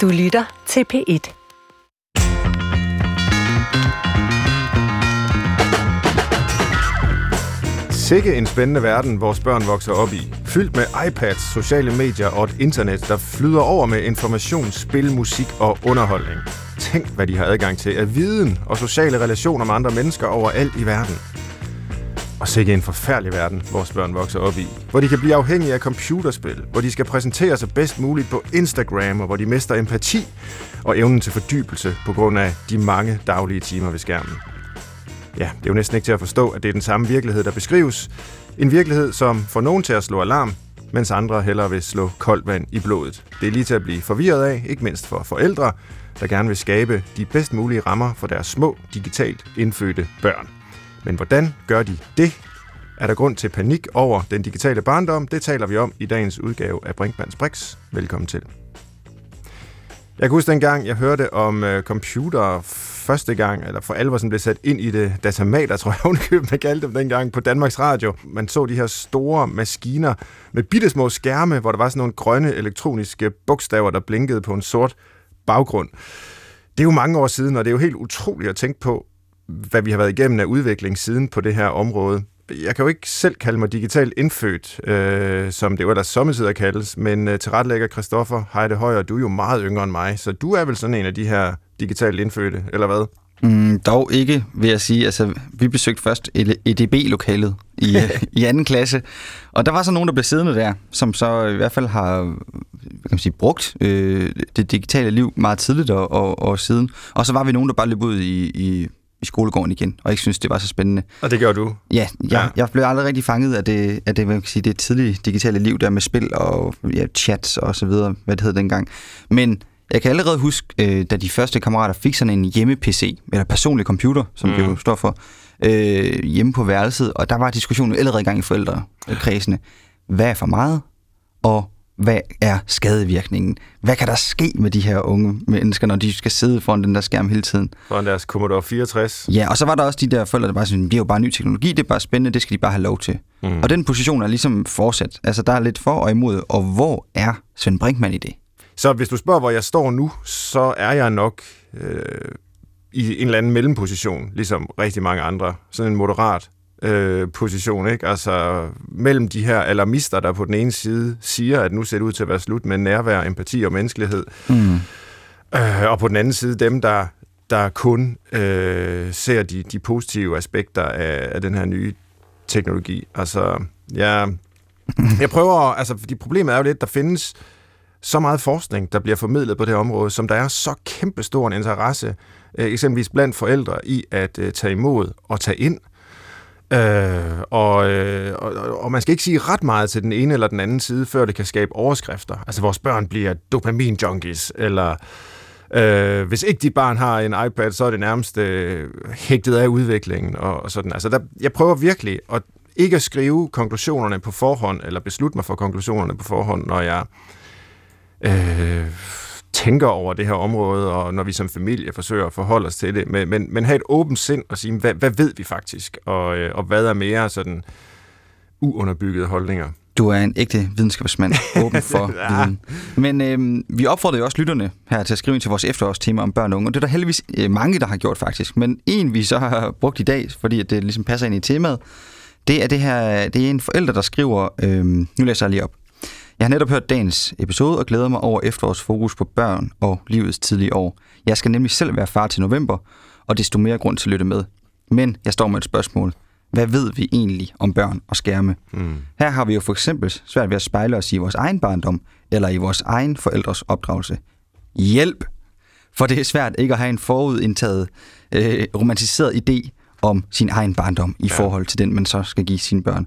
Du lytter til P1. Sikke en spændende verden, vores børn vokser op i. Fyldt med iPads, sociale medier og et internet, der flyder over med information, spil, musik og underholdning. Tænk, hvad de har adgang til af viden og sociale relationer med andre mennesker overalt i verden. Og sikke en forfærdelig verden, vores børn vokser op i. Hvor de kan blive afhængige af computerspil, hvor de skal præsentere sig bedst muligt på Instagram, og hvor de mister empati og evnen til fordybelse på grund af de mange daglige timer ved skærmen. Ja, det er jo næsten ikke til at forstå, at det er den samme virkelighed, der beskrives. En virkelighed, som får nogen til at slå alarm, mens andre hellere vil slå koldt vand i blodet. Det er lige til at blive forvirret af, ikke mindst for forældre, der gerne vil skabe de bedst mulige rammer for deres små, digitalt indfødte børn. Men hvordan gør de det? Er der grund til panik over den digitale barndom? Det taler vi om i dagens udgave af Brinkmanns Brix. Velkommen til. Jeg kan huske dengang, jeg hørte om uh, computer første gang, eller for alvor sådan blev sat ind i det datamater, tror jeg, hun man kaldte dem dengang på Danmarks Radio. Man så de her store maskiner med bittesmå skærme, hvor der var sådan nogle grønne elektroniske bogstaver, der blinkede på en sort baggrund. Det er jo mange år siden, og det er jo helt utroligt at tænke på, hvad vi har været igennem af udvikling siden på det her område. Jeg kan jo ikke selv kalde mig digitalt indfødt, øh, som det jo ellers sommetider kaldes, men øh, tilrettelægger Christoffer Heide Højer, du er jo meget yngre end mig, så du er vel sådan en af de her digitalt indfødte, eller hvad? Mm, dog ikke, vil jeg sige. Altså, vi besøgte først EDB-lokalet i, i anden klasse, og der var så nogen, der blev siddende der, som så i hvert fald har hvad kan man sige, brugt øh, det digitale liv meget tidligt og, og, og siden. Og så var vi nogen, der bare løb ud i, i i skolegården igen, og ikke synes, det var så spændende. Og det gjorde du? Ja, jeg, ja. jeg blev aldrig rigtig fanget af det, af det, man kan sige, det tidlige digitale liv der med spil og ja, chats og så videre, hvad det hed dengang. Men jeg kan allerede huske, øh, da de første kammerater fik sådan en hjemme-PC, eller personlig computer, som mm. det jo står for, øh, hjemme på værelset, og der var diskussionen allerede i gang i forældrekredsene. Hvad er for meget, og hvad er skadevirkningen? Hvad kan der ske med de her unge mennesker, når de skal sidde foran den der skærm hele tiden? Foran deres Commodore 64? Ja, og så var der også de der forældre, der bare sådan, det er jo bare ny teknologi, det er bare spændende, det skal de bare have lov til. Mm. Og den position er ligesom fortsat. Altså, der er lidt for og imod, og hvor er Svend Brinkmann i det? Så hvis du spørger, hvor jeg står nu, så er jeg nok øh, i en eller anden mellemposition, ligesom rigtig mange andre. Sådan en moderat øh, position, ikke? Altså mellem de her alarmister, der på den ene side siger, at nu ser det ud til at være slut med nærvær, empati og menneskelighed, mm. øh, og på den anden side dem, der, der kun øh, ser de, de positive aspekter af, af den her nye teknologi. Altså, ja, jeg prøver, altså, fordi problemet er jo lidt, der findes så meget forskning, der bliver formidlet på det her område, som der er så kæmpestor en interesse, øh, eksempelvis blandt forældre, i at øh, tage imod og tage ind. Øh, Øh, og, øh, og, og man skal ikke sige ret meget til den ene eller den anden side, før det kan skabe overskrifter. Altså, vores børn bliver dopamin-junkies, eller øh, hvis ikke dit barn har en iPad, så er det nærmest øh, hægtet af udviklingen og, og sådan. Altså, der, jeg prøver virkelig at ikke at skrive konklusionerne på forhånd, eller beslutte mig for konklusionerne på forhånd, når jeg øh, tænker over det her område, og når vi som familie forsøger at forholde os til det, men, men, men have et åbent sind og sige, hvad, hvad ved vi faktisk, og, øh, og hvad er mere sådan uunderbyggede holdninger. Du er en ægte videnskabsmand, åben for ja. viden. Men øh, vi opfordrer jo også lytterne her til at skrive ind til vores efterårstema om børn og unge, og det er der heldigvis øh, mange, der har gjort faktisk. Men en, vi så har brugt i dag, fordi det ligesom passer ind i temaet, det er det her, det er en forælder, der skriver, øh, nu læser jeg lige op. Jeg har netop hørt dagens episode og glæder mig over efterårs fokus på børn og livets tidlige år. Jeg skal nemlig selv være far til november, og desto mere grund til at lytte med. Men jeg står med et spørgsmål. Hvad ved vi egentlig om børn og skærme? Mm. Her har vi jo for eksempel svært ved at spejle os i vores egen barndom, eller i vores egen forældres opdragelse. Hjælp! For det er svært ikke at have en forudindtaget, øh, romantiseret idé om sin egen barndom i ja. forhold til den, man så skal give sine børn.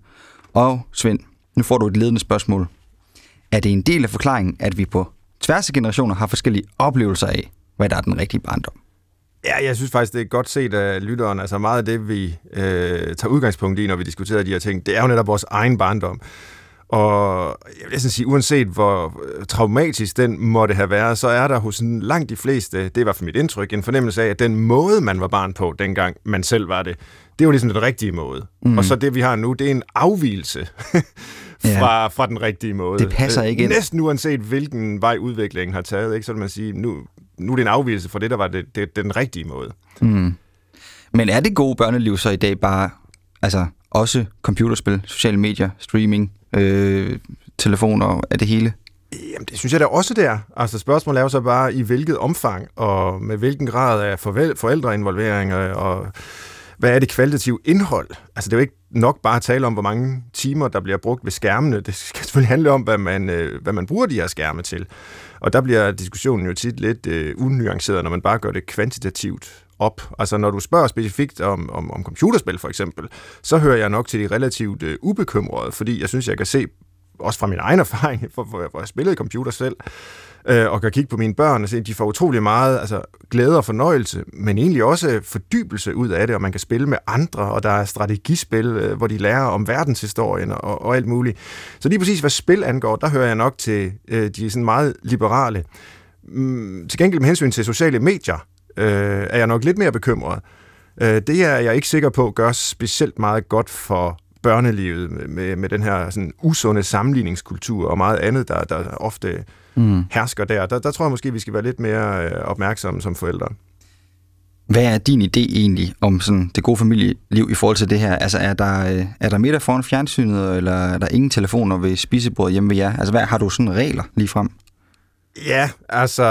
Og Svend, nu får du et ledende spørgsmål. Er det en del af forklaringen, at vi på tværs af generationer har forskellige oplevelser af, hvad der er den rigtige barndom? Ja, jeg synes faktisk, det er godt set af lytteren. Altså meget af det, vi øh, tager udgangspunkt i, når vi diskuterer de her ting, det er jo netop vores egen barndom. Og jeg vil sige, uanset hvor traumatisk den måtte have været, så er der hos langt de fleste, det var for mit indtryk, en fornemmelse af, at den måde, man var barn på, dengang man selv var det, det var ligesom den rigtige måde. Mm. Og så det, vi har nu, det er en afvielse fra, ja. fra den rigtige måde. Det passer ikke ind. Næsten uanset hvilken vej udviklingen har taget, ikke? så vil man sige, nu, nu er det en afvielse fra det, der var det, det, den rigtige måde. Mm. Men er det gode børneliv så i dag bare, altså også computerspil, sociale medier, streaming, øh, telefoner, er det hele? Jamen, det synes jeg da også, det er. Altså, spørgsmålet er jo så bare, i hvilket omfang, og med hvilken grad af forældreinvolvering, og hvad er det kvalitative indhold? Altså, det er jo ikke nok bare at tale om, hvor mange timer, der bliver brugt ved skærmene. Det skal selvfølgelig handle om, hvad man, øh, hvad man bruger de her skærme til. Og der bliver diskussionen jo tit lidt øh, unuanceret, når man bare gør det kvantitativt op. Altså når du spørger specifikt om, om, om computerspil for eksempel, så hører jeg nok til de relativt øh, ubekymrede, fordi jeg synes, jeg kan se, også fra min egen erfaring, for, for, jeg spillede computer selv, øh, og kan kigge på mine børn og se, at de får utrolig meget altså, glæde og fornøjelse, men egentlig også fordybelse ud af det, og man kan spille med andre, og der er strategispil, øh, hvor de lærer om verdenshistorien og, og alt muligt. Så lige præcis hvad spil angår, der hører jeg nok til øh, de sådan meget liberale. Mm, til gengæld med hensyn til sociale medier, øh, er jeg nok lidt mere bekymret. Øh, det er jeg ikke sikker på gør specielt meget godt for børnelivet med, med den her sådan usunde sammenligningskultur og meget andet, der, der ofte mm. hersker der. der. Der tror jeg måske, vi skal være lidt mere øh, opmærksomme som forældre. Hvad er din idé egentlig om sådan det gode familieliv i forhold til det her? Altså er der, øh, er der middag foran fjernsynet, eller er der ingen telefoner ved spisebordet hjemme ved jer? Altså hvad, har du sådan regler lige frem? Ja, altså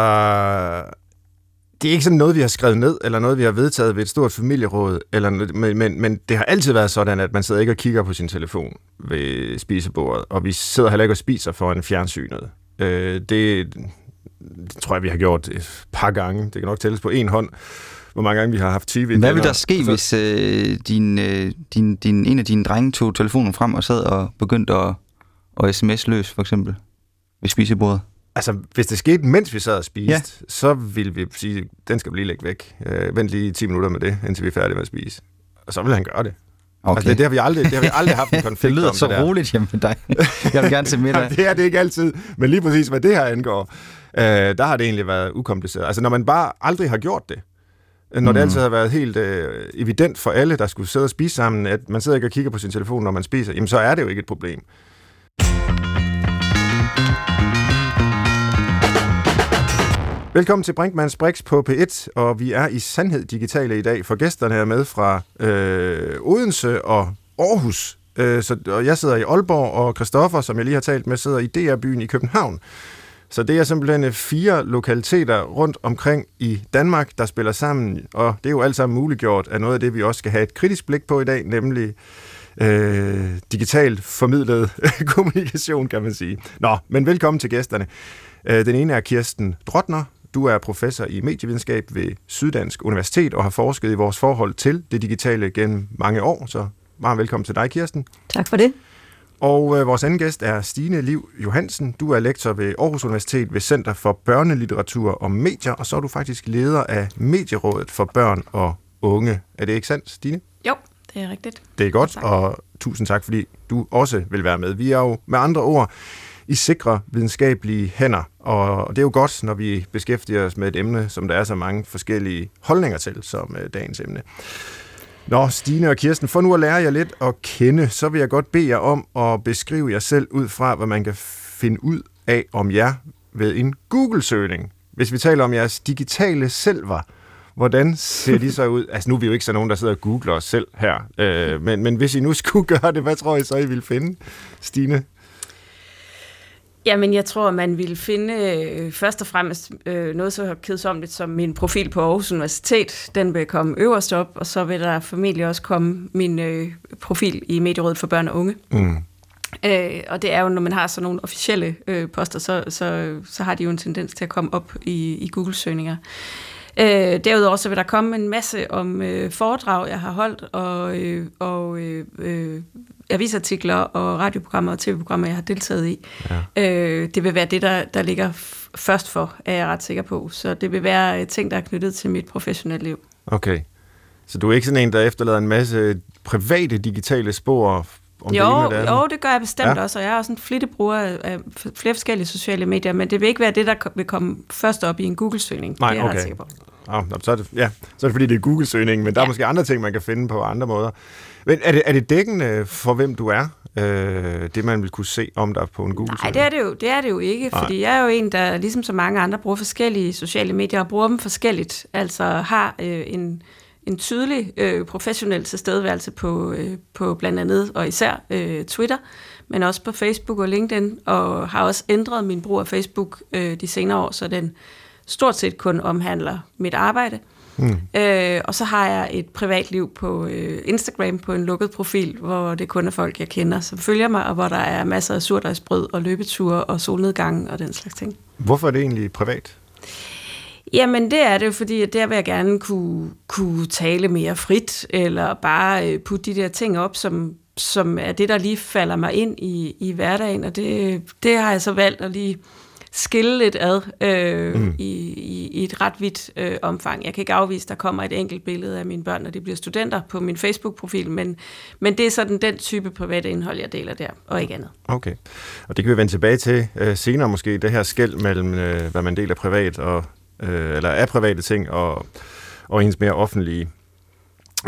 det er ikke sådan noget, vi har skrevet ned, eller noget, vi har vedtaget ved et stort familieråd, eller, men, men, men det har altid været sådan, at man sidder ikke og kigger på sin telefon ved spisebordet, og vi sidder heller ikke og spiser foran fjernsynet. Øh, det, det tror jeg, vi har gjort et par gange. Det kan nok tælles på en hånd, hvor mange gange vi har haft tv. Hvad vil der ske, så... hvis øh, din, øh, din, din, en af dine drenge tog telefonen frem og sad og begyndte at, at sms-løs, for eksempel, ved spisebordet? Altså, hvis det skete, mens vi sad og spiste, ja. så ville vi sige, den skal vi lige lægge væk. Øh, vent lige 10 minutter med det, indtil vi er færdige med at spise. Og så vil han gøre det. Okay. Altså, det, det, har vi aldrig, det har vi aldrig haft en konflikt Det lyder om, så det roligt hjemme med dig. Jeg vil gerne se dig. det er det ikke altid, men lige præcis hvad det her angår, øh, der har det egentlig været ukompliceret. Altså, når man bare aldrig har gjort det, når mm. det altid har været helt øh, evident for alle, der skulle sidde og spise sammen, at man sidder ikke og kigger på sin telefon, når man spiser, jamen så er det jo ikke et problem. Velkommen til Brinkmanns Brix på P1, og vi er i Sandhed Digitale i dag, for gæsterne er med fra øh, Odense og Aarhus. Øh, så, og jeg sidder i Aalborg, og Christoffer, som jeg lige har talt med, sidder i DR-byen i København. Så det er simpelthen øh, fire lokaliteter rundt omkring i Danmark, der spiller sammen, og det er jo alt sammen muliggjort af noget af det, vi også skal have et kritisk blik på i dag, nemlig øh, digitalt formidlet kommunikation, kan man sige. Nå, men velkommen til gæsterne. Øh, den ene er Kirsten Drotner, du er professor i medievidenskab ved Syddansk Universitet og har forsket i vores forhold til det digitale gennem mange år. Så meget velkommen til dig, Kirsten. Tak for det. Og øh, vores anden gæst er Stine Liv Johansen. Du er lektor ved Aarhus Universitet ved Center for Børnelitteratur og Medier, og så er du faktisk leder af Medierådet for Børn og Unge. Er det ikke sandt, Stine? Jo, det er rigtigt. Det er godt, tak. og tusind tak, fordi du også vil være med. Vi er jo med andre ord i sikre videnskabelige hænder. Og det er jo godt, når vi beskæftiger os med et emne, som der er så mange forskellige holdninger til, som øh, dagens emne. Nå, Stine og Kirsten, for nu at lære jer lidt at kende, så vil jeg godt bede jer om at beskrive jer selv ud fra, hvad man kan finde ud af om jer ved en Google-søgning. Hvis vi taler om jeres digitale selver, hvordan ser de så ud? Altså nu er vi jo ikke så nogen, der sidder og googler os selv her, øh, men, men hvis I nu skulle gøre det, hvad tror I så, I ville finde? Stine? Jamen, jeg tror, man ville finde øh, først og fremmest øh, noget så kedsomligt som min profil på Aarhus Universitet. Den vil komme øverst op, og så vil der formentlig også komme min øh, profil i Medierådet for Børn og Unge. Mm. Øh, og det er jo, når man har sådan nogle officielle øh, poster, så, så, så har de jo en tendens til at komme op i, i Google-søgninger. Øh, derudover så vil der komme en masse om øh, foredrag, jeg har holdt, og, øh, og øh, øh, avisartikler og radioprogrammer og tv-programmer, jeg har deltaget i. Ja. Øh, det vil være det, der, der ligger først for, er jeg ret sikker på. Så det vil være øh, ting, der er knyttet til mit professionelle liv. Okay. Så du er ikke sådan en, der efterlader en masse private digitale spor om jo, det ene det Jo, det gør jeg bestemt ja. også, og jeg er også en flittig bruger af flere forskellige sociale medier, men det vil ikke være det, der vil komme først op i en Google-søgning. Nej, det er jeg okay. ret sikker på. Ah, så, er det, ja, så er det fordi, det er Google-søgningen, men der ja. er måske andre ting, man kan finde på andre måder. Men er det, er det dækkende for, hvem du er? øh, det man vil kunne se om dig på en Google? Nej, det er det jo, det er det jo ikke, Nej. fordi jeg er jo en, der ligesom så mange andre bruger forskellige sociale medier og bruger dem forskelligt. Altså har øh, en, en tydelig øh, professionel tilstedeværelse på, øh, på blandt andet og især øh, Twitter, men også på Facebook og LinkedIn, og har også ændret min brug af Facebook øh, de senere år, så den stort set kun omhandler mit arbejde. Mm. Øh, og så har jeg et privatliv på øh, Instagram på en lukket profil, hvor det kun er folk, jeg kender, som følger mig, og hvor der er masser af surdejsbrød og løbeture og solnedgang og den slags ting. Hvorfor er det egentlig privat? Jamen det er det jo, fordi der vil jeg gerne kunne, kunne tale mere frit, eller bare øh, putte de der ting op, som, som er det, der lige falder mig ind i, i hverdagen, og det, det har jeg så valgt at lige skille lidt ad øh, mm. i, i, i et ret vidt øh, omfang. Jeg kan ikke afvise, at der kommer et enkelt billede af mine børn, når de bliver studenter på min Facebook-profil, men, men det er sådan den type private indhold, jeg deler der, og ikke andet. Okay, og det kan vi vende tilbage til øh, senere måske, det her skæld mellem, øh, hvad man deler privat og, øh, eller er private ting og, og ens mere offentlige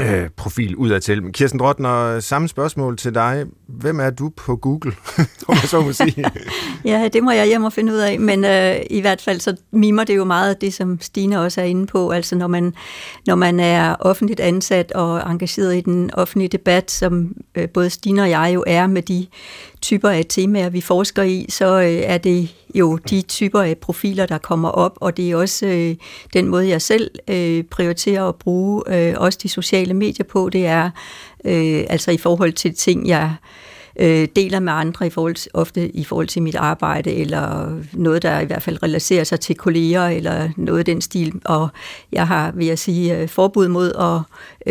øh, profil udadtil. Kirsten Drottner, samme spørgsmål til dig. Hvem er du på Google, om jeg så må sige? ja, det må jeg hjem og finde ud af, men øh, i hvert fald så mimer det jo meget det, som Stine også er inde på. Altså når man, når man er offentligt ansat og engageret i den offentlige debat, som øh, både Stine og jeg jo er med de typer af temaer, vi forsker i, så øh, er det jo de typer af profiler, der kommer op, og det er også øh, den måde, jeg selv øh, prioriterer at bruge øh, også de sociale medier på, det er øh, altså i forhold til ting, jeg øh, øh, deler med andre, i forhold til, ofte i forhold til mit arbejde, eller noget, der i hvert fald relaterer sig til kolleger, eller noget af den stil. Og jeg har, vil jeg sige, øh, forbud mod at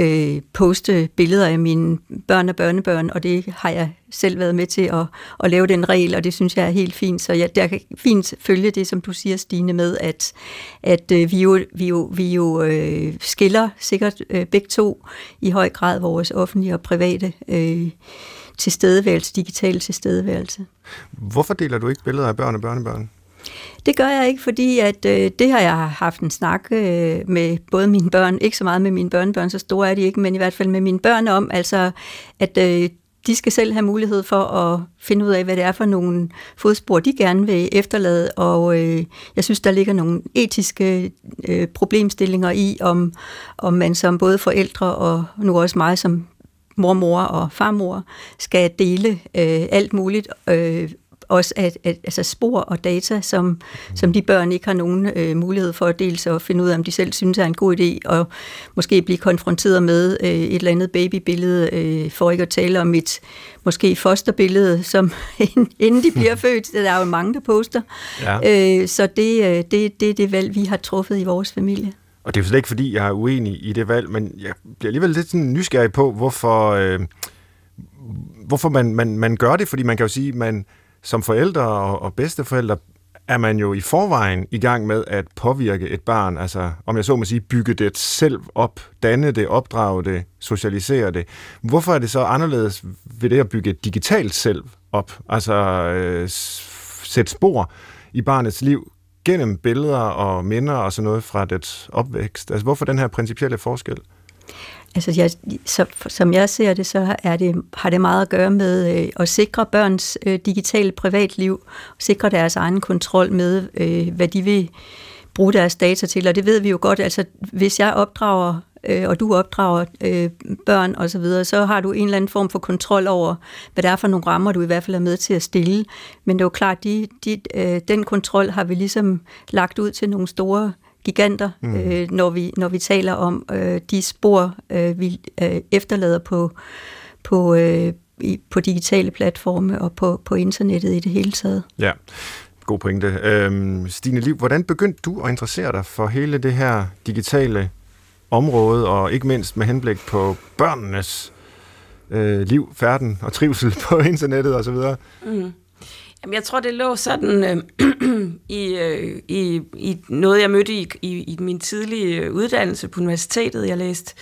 øh, poste billeder af mine børn og børnebørn, og det har jeg selv været med til at, at lave den regel, og det synes jeg er helt fint. Så jeg, der kan fint følge det, som du siger, Stine, med, at, at øh, vi jo, vi jo, vi jo øh, skiller sikkert øh, begge to i høj grad vores offentlige og private øh, tilstedeværelse, digital tilstedeværelse. Hvorfor deler du ikke billeder af børn og børnebørn? Det gør jeg ikke, fordi at øh, det har jeg haft en snak øh, med både mine børn, ikke så meget med mine børnebørn, så store er de ikke, men i hvert fald med mine børn om, altså at øh, de skal selv have mulighed for at finde ud af, hvad det er for nogle fodspor, de gerne vil efterlade, og øh, jeg synes, der ligger nogle etiske øh, problemstillinger i, om, om man som både forældre og nu også mig som mormor og farmor skal dele øh, alt muligt, øh, også at, at, altså spor og data, som, som de børn ikke har nogen øh, mulighed for at dele sig og finde ud af, om de selv synes er en god idé, og måske blive konfronteret med øh, et eller andet babybillede, øh, for ikke at tale om et måske fosterbillede, som inden de bliver født, der er jo mange, der poster. Ja. Øh, så det, øh, det, det er det valg, vi har truffet i vores familie. Og det er jo slet ikke, fordi jeg er uenig i det valg, men jeg bliver alligevel lidt sådan nysgerrig på, hvorfor, øh, hvorfor man, man, man gør det, fordi man kan jo sige, man som forældre og, og bedsteforældre er man jo i forvejen i gang med at påvirke et barn, altså om jeg så må sige, bygge det selv op, danne det, opdrage det, socialisere det. Hvorfor er det så anderledes ved det at bygge et digitalt selv op, altså øh, sætte spor i barnets liv gennem billeder og minder og sådan noget fra dets opvækst? Altså hvorfor den her principielle forskel? Altså, jeg, så, som jeg ser det, så er det, har det meget at gøre med øh, at sikre børns øh, digitale privatliv, sikre deres egen kontrol med, øh, hvad de vil bruge deres data til. Og det ved vi jo godt, altså hvis jeg opdrager øh, og du opdrager øh, børn og så videre, så har du en eller anden form for kontrol over, hvad det er for nogle rammer, du i hvert fald er med til at stille. Men det er jo klart, de, de, øh, den kontrol har vi ligesom lagt ud til nogle store giganter, mm. øh, når, vi, når vi taler om øh, de spor, øh, vi øh, efterlader på, på, øh, i, på digitale platforme og på, på internettet i det hele taget. Ja, god pointe. Øhm, Stine Liv, hvordan begyndte du at interessere dig for hele det her digitale område, og ikke mindst med henblik på børnenes øh, liv, færden og trivsel på internettet osv.? Mm. Jamen, jeg tror, det lå sådan øh, i, øh, i, i noget, jeg mødte i, i, i min tidlige øh, uddannelse på universitetet. Jeg læste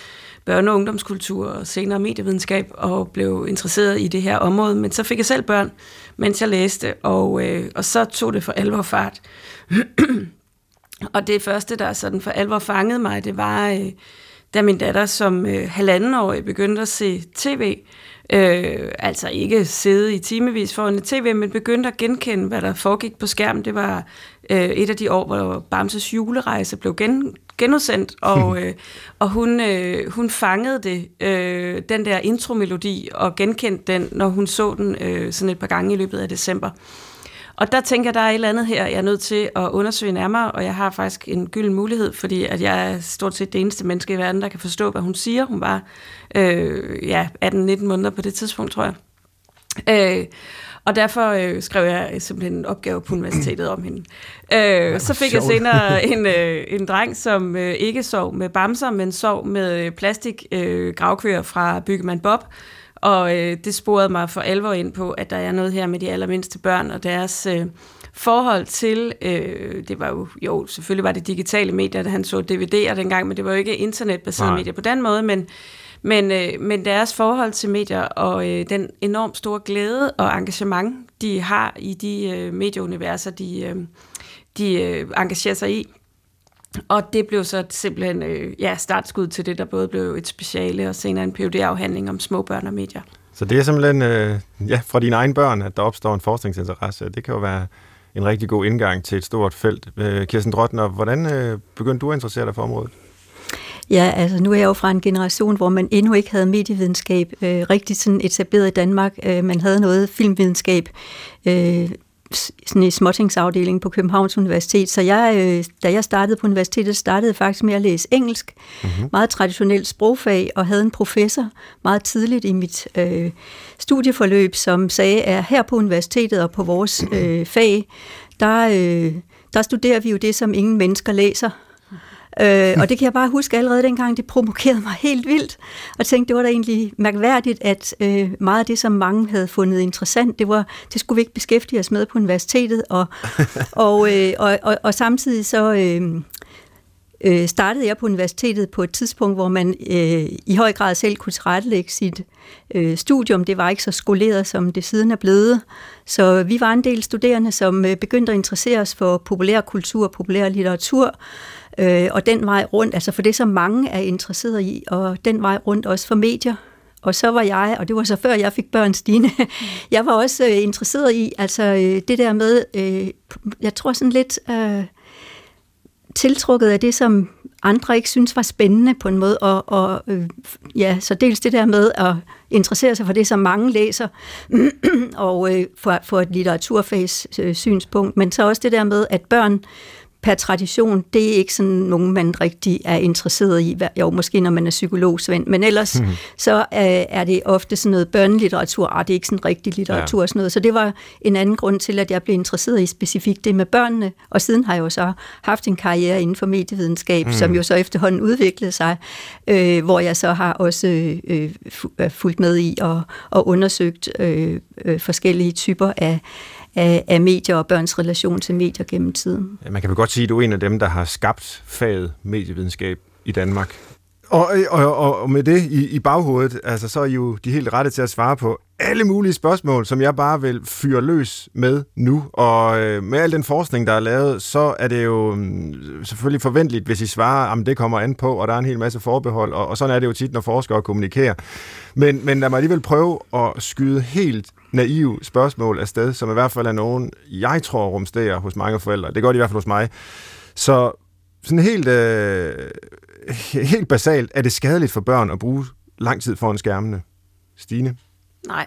børne- og ungdomskultur og senere medievidenskab og blev interesseret i det her område. Men så fik jeg selv børn, mens jeg læste, og, øh, og så tog det for alvor fart. og det første, der sådan for alvor fangede mig, det var, øh, da min datter som øh, halvandenårig begyndte at se tv, Øh, altså ikke sidde i timevis foran tv, men begyndte at genkende, hvad der foregik på skærmen. Det var øh, et af de år, hvor Bamses julerejse blev gen, genudsendt, og, øh, og hun, øh, hun fangede det, øh, den der intromelodi, og genkendte den, når hun så den øh, sådan et par gange i løbet af december. Og der tænker jeg, der er et eller andet her, jeg er nødt til at undersøge nærmere, og jeg har faktisk en gylden mulighed, fordi at jeg er stort set det eneste menneske i verden, der kan forstå, hvad hun siger. Hun var øh, ja, 18-19 måneder på det tidspunkt, tror jeg. Øh, og derfor øh, skrev jeg simpelthen en opgave på universitetet om hende. Øh, så fik sjovt. jeg senere en, øh, en dreng, som øh, ikke sov med bamser, men sov med plastik øh, gravkøer fra Byggemand Bob, og øh, det sporede mig for alvor ind på, at der er noget her med de allermindste børn og deres øh, forhold til, øh, det var jo, jo, selvfølgelig var det digitale medier, da han så DVD'er dengang, men det var jo ikke internetbaserede medier på den måde, men, men, øh, men deres forhold til medier og øh, den enormt store glæde og engagement, de har i de øh, medieuniverser, de, øh, de øh, engagerer sig i, og det blev så simpelthen øh, ja, startskud til det, der både blev et speciale og senere en phd afhandling om små børn og medier. Så det er simpelthen øh, ja, fra dine egne børn, at der opstår en forskningsinteresse. Det kan jo være en rigtig god indgang til et stort felt. Øh, Kirsten Drottner, hvordan øh, begyndte du at interessere dig for området? Ja, altså nu er jeg jo fra en generation, hvor man endnu ikke havde medievidenskab øh, rigtig sådan etableret i Danmark. Øh, man havde noget filmvidenskab øh, sådan i småtingsafdelingen på Københavns Universitet. Så jeg, øh, da jeg startede på universitetet, startede faktisk med at læse engelsk. Mm-hmm. Meget traditionelt sprogfag, og havde en professor meget tidligt i mit øh, studieforløb, som sagde, at her på universitetet og på vores øh, fag, der, øh, der studerer vi jo det, som ingen mennesker læser. Øh, og det kan jeg bare huske allerede dengang, det provokerede mig helt vildt, og tænkte, det var da egentlig mærkværdigt, at øh, meget af det, som mange havde fundet interessant, det, var, det skulle vi ikke beskæftige os med på universitetet, og, og, øh, og, og, og samtidig så... Øh, øh, startede jeg på universitetet på et tidspunkt, hvor man øh, i høj grad selv kunne tilrettelægge sit øh, studium. Det var ikke så skoleret, som det siden er blevet. Så vi var en del studerende, som øh, begyndte at interessere os for populær kultur og populær litteratur, Øh, og den vej rundt, altså for det, som mange er interesseret i, og den vej rundt også for medier. Og så var jeg, og det var så før jeg fik børn, Stine, jeg var også øh, interesseret i, altså øh, det der med, øh, jeg tror sådan lidt øh, tiltrukket af det, som andre ikke synes var spændende på en måde, og, og øh, ja, så dels det der med at interessere sig for det, som mange læser, og øh, for, for et litteraturfags øh, synspunkt, men så også det der med, at børn per tradition, det er ikke sådan nogen, man rigtig er interesseret i. Jo, måske når man er psykologsvend, men ellers mm. så er, er det ofte sådan noget børnelitteratur, og det er ikke sådan rigtig litteratur ja. og sådan noget. Så det var en anden grund til, at jeg blev interesseret i specifikt det med børnene, og siden har jeg jo så haft en karriere inden for medievidenskab, mm. som jo så efterhånden udviklede sig, øh, hvor jeg så har også øh, fulgt med i og, og undersøgt øh, øh, forskellige typer af af, af medier og børns relation til medier gennem tiden. Ja, man kan vel godt sige, at du er en af dem, der har skabt faget medievidenskab i Danmark. Og, og, og med det i, i baghovedet, altså, så er I jo de helt rette til at svare på alle mulige spørgsmål, som jeg bare vil fyre løs med nu. Og øh, med al den forskning, der er lavet, så er det jo øh, selvfølgelig forventeligt, hvis I svarer, at det kommer an på, og der er en hel masse forbehold, og, og sådan er det jo tit, når forskere kommunikerer. Men, men lad mig alligevel prøve at skyde helt naive spørgsmål afsted, som i hvert fald er nogen, jeg tror rumsterer hos mange forældre. Det gør de i hvert fald hos mig. Så sådan helt, øh, helt basalt, er det skadeligt for børn at bruge lang tid foran skærmene? Stine? Nej,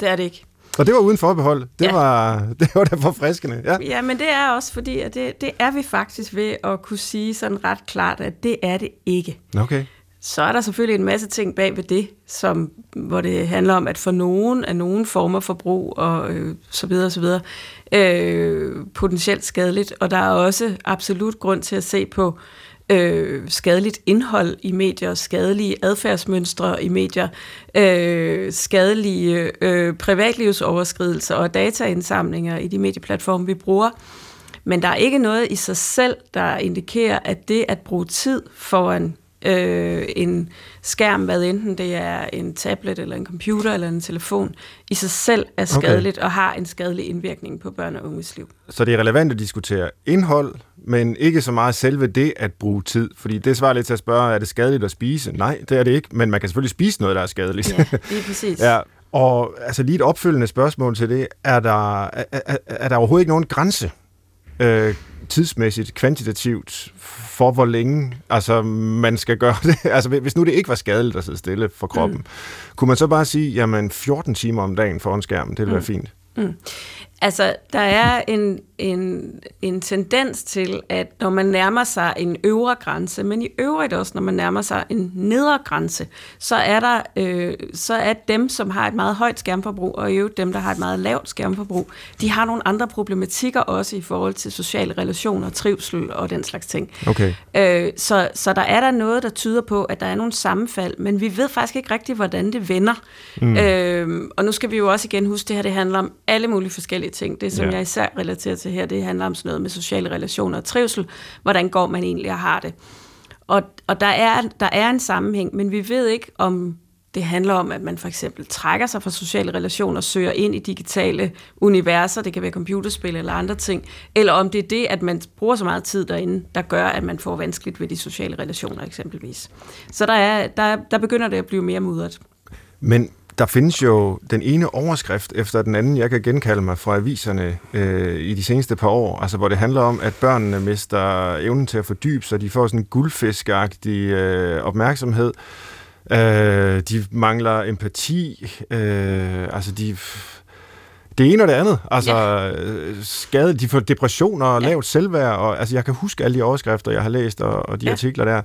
det er det ikke. Og det var uden forbehold. Det, ja. var, det var da forfriskende. Ja. ja, men det er også fordi, at det, det er vi faktisk ved at kunne sige sådan ret klart, at det er det ikke. Okay. Så er der selvfølgelig en masse ting bag ved det, som, hvor det handler om, at for nogen af nogen former for brug og øh, så videre, så videre øh, potentielt skadeligt. Og der er også absolut grund til at se på øh, Øh, skadeligt indhold i medier, skadelige adfærdsmønstre i medier, øh, skadelige øh, privatlivsoverskridelser og dataindsamlinger i de medieplatforme, vi bruger. Men der er ikke noget i sig selv, der indikerer, at det at bruge tid foran øh, en skærm, hvad enten det er en tablet eller en computer eller en telefon, i sig selv er skadeligt okay. og har en skadelig indvirkning på børn og unges liv. Så det er relevant at diskutere indhold, men ikke så meget selve det at bruge tid. Fordi det svarer lidt til at spørge, er det skadeligt at spise? Nej, det er det ikke, men man kan selvfølgelig spise noget, der er skadeligt. Ja, det er præcis. ja, og altså lige et opfølgende spørgsmål til det. Er der, er, er, er der overhovedet ikke nogen grænse øh, tidsmæssigt, kvantitativt, for hvor længe altså, man skal gøre det? altså hvis nu det ikke var skadeligt at sidde stille for kroppen, mm. kunne man så bare sige, jamen 14 timer om dagen foran skærmen, det ville mm. være fint? Mm. Altså, der er en, en, en tendens til, at når man nærmer sig en øvre grænse, men i øvrigt også, når man nærmer sig en nedre grænse, så er der øh, så er dem, som har et meget højt skærmforbrug, og i øvrigt dem, der har et meget lavt skærmforbrug, de har nogle andre problematikker også i forhold til sociale relationer, trivsel og den slags ting. Okay. Øh, så, så der er der noget, der tyder på, at der er nogle sammenfald, men vi ved faktisk ikke rigtigt, hvordan det vender. Mm. Øh, og nu skal vi jo også igen huske, det her det handler om alle mulige forskellige ting. Det, som ja. jeg især relaterer til her, det handler om sådan noget med sociale relationer og trivsel. Hvordan går man egentlig og har det? Og, og der, er, der er en sammenhæng, men vi ved ikke, om det handler om, at man for eksempel trækker sig fra sociale relationer og søger ind i digitale universer, det kan være computerspil eller andre ting, eller om det er det, at man bruger så meget tid derinde, der gør, at man får vanskeligt ved de sociale relationer eksempelvis. Så der, er, der, der begynder det at blive mere mudret. Men der findes jo den ene overskrift efter den anden, jeg kan genkalde mig fra aviserne øh, i de seneste par år, altså hvor det handler om, at børnene mister evnen til at fordybe sig, de får sådan en guldfiskagtig øh, opmærksomhed, øh, de mangler empati, øh, altså de... Det ene og det andet. Altså, ja. Øh, skade, de får depressioner og ja. lavt selvværd. Og, altså, jeg kan huske alle de overskrifter, jeg har læst, og, og de ja. artikler der.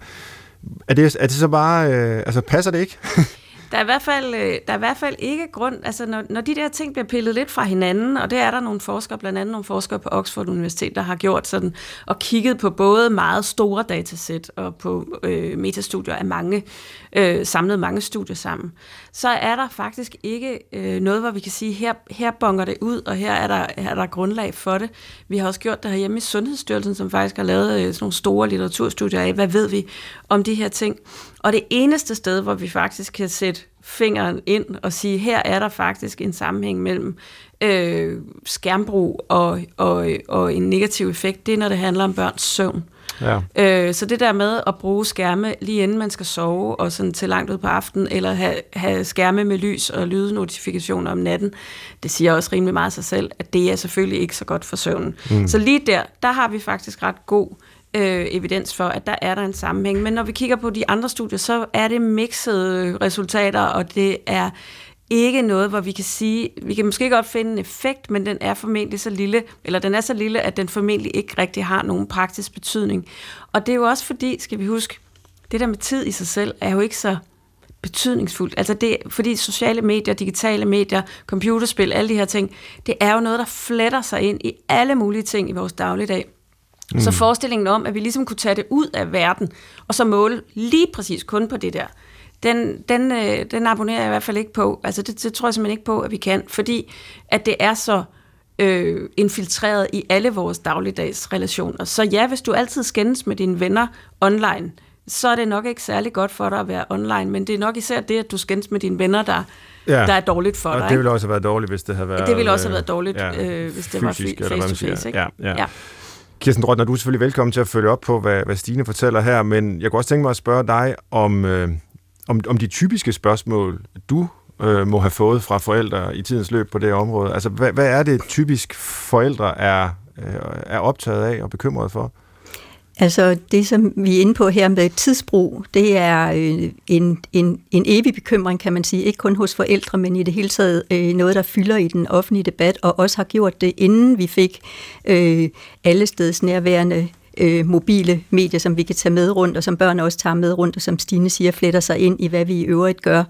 Er det, er det så bare... Øh, altså, passer det ikke? Der er i hvert fald, øh, der er i hvert fald ikke grund, altså når, når de der ting bliver pillet lidt fra hinanden, og det er der nogle forskere, blandt andet nogle forskere på Oxford Universitet, der har gjort sådan, og kigget på både meget store datasæt og på øh, metastudier af mange, øh, samlet mange studier sammen, så er der faktisk ikke øh, noget, hvor vi kan sige, her, her bonger det ud, og her er, der, her er der grundlag for det. Vi har også gjort det herhjemme i Sundhedsstyrelsen, som faktisk har lavet øh, sådan nogle store litteraturstudier af, hvad ved vi om de her ting. Og det eneste sted, hvor vi faktisk kan sætte fingeren ind og sige, her er der faktisk en sammenhæng mellem øh, skærmbrug og, og, og en negativ effekt, det er, når det handler om børns søvn. Ja. Øh, så det der med at bruge skærme lige inden man skal sove, og sådan til langt ud på aftenen, eller have, have skærme med lys og lydnotifikationer om natten, det siger også rimelig meget sig selv, at det er selvfølgelig ikke så godt for søvnen. Mm. Så lige der, der har vi faktisk ret god øh, evidens for, at der er der en sammenhæng. Men når vi kigger på de andre studier, så er det mixede resultater, og det er ikke noget, hvor vi kan sige, vi kan måske godt finde en effekt, men den er formentlig så lille, eller den er så lille, at den formentlig ikke rigtig har nogen praktisk betydning. Og det er jo også fordi, skal vi huske, det der med tid i sig selv er jo ikke så betydningsfuldt. Altså det, fordi sociale medier, digitale medier, computerspil, alle de her ting, det er jo noget, der fletter sig ind i alle mulige ting i vores dagligdag. Mm. Så forestillingen om, at vi ligesom kunne tage det ud af verden, og så måle lige præcis kun på det der, den, den, øh, den abonnerer jeg i hvert fald ikke på. Altså det, det tror jeg simpelthen ikke på, at vi kan, fordi at det er så øh, infiltreret i alle vores dagligdags relationer. Så ja, hvis du altid skændes med dine venner online, så er det nok ikke særlig godt for dig at være online, men det er nok især det, at du skændes med dine venner, der, ja. der er dårligt for og dig. det ville også have været dårligt, hvis det havde været... Det ville også have været dårligt, ja, øh, hvis det fysisk, var face-to-face. Ja, ja. ja. Kirsten Drøtner, du er selvfølgelig velkommen til at følge op på, hvad, hvad Stine fortæller her, men jeg kunne også tænke mig at spørge dig om, øh, om, om de typiske spørgsmål, du øh, må have fået fra forældre i tidens løb på det område. Altså, hvad, hvad er det typisk forældre er, øh, er optaget af og bekymret for? Altså det, som vi er inde på her med tidsbrug, det er øh, en, en, en evig bekymring, kan man sige. Ikke kun hos forældre, men i det hele taget øh, noget, der fylder i den offentlige debat, og også har gjort det, inden vi fik øh, allesteds nærværende øh, mobile medier, som vi kan tage med rundt, og som børn også tager med rundt, og som Stine siger, fletter sig ind i, hvad vi i øvrigt gør.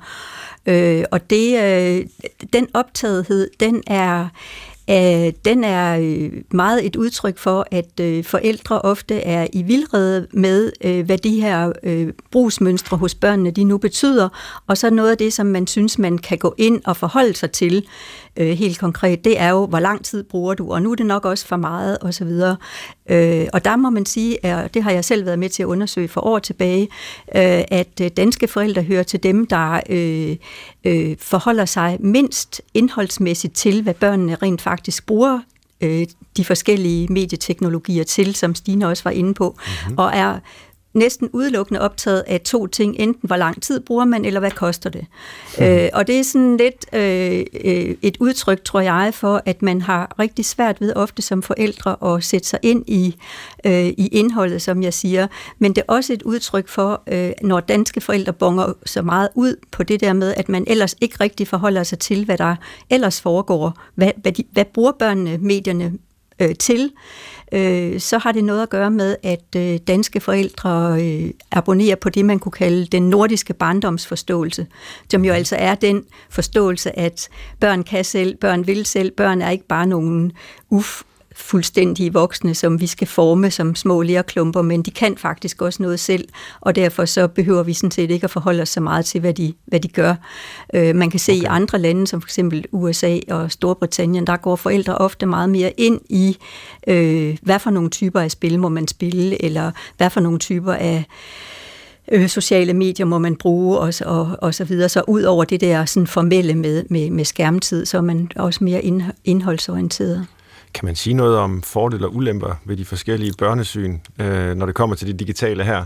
Øh, og det, øh, den optagethed, den er, øh, den er øh, meget et udtryk for, at øh, forældre ofte er i vildrede med, øh, hvad de her øh, brugsmønstre hos børnene de nu betyder, og så noget af det, som man synes, man kan gå ind og forholde sig til, øh, helt konkret, det er jo, hvor lang tid bruger du, og nu er det nok også for meget, og så videre. Øh, og der må man sige, og det har jeg selv været med til at undersøge for år tilbage, øh, at øh, danske forældre hører til dem, der øh, øh, forholder sig mindst indholdsmæssigt til, hvad børnene rent faktisk bruger øh, de forskellige medieteknologier til, som Stine også var inde på, mm-hmm. og er næsten udelukkende optaget af to ting. Enten hvor lang tid bruger man, eller hvad koster det. Mm. Øh, og det er sådan lidt øh, øh, et udtryk, tror jeg, for at man har rigtig svært ved ofte som forældre at sætte sig ind i, øh, i indholdet, som jeg siger. Men det er også et udtryk for, øh, når danske forældre bonger så meget ud på det der med, at man ellers ikke rigtig forholder sig til, hvad der ellers foregår. Hvad, hvad, de, hvad bruger børnene medierne øh, til? Øh, så har det noget at gøre med, at øh, danske forældre øh, abonnerer på det, man kunne kalde den nordiske barndomsforståelse, som jo altså er den forståelse, at børn kan selv, børn vil selv, børn er ikke bare nogen uf, fuldstændige voksne, som vi skal forme som små lærklumper, men de kan faktisk også noget selv, og derfor så behøver vi sådan set ikke at forholde os så meget til, hvad de, hvad de gør. Øh, man kan se okay. i andre lande, som for eksempel USA og Storbritannien, der går forældre ofte meget mere ind i, øh, hvad for nogle typer af spil må man spille, eller hvad for nogle typer af øh, sociale medier må man bruge og, og, og så videre. Så ud over det der sådan formelle med, med, med skærmtid, så er man også mere indholdsorienteret. Kan man sige noget om fordele og ulemper ved de forskellige børnesyn, øh, når det kommer til det digitale her?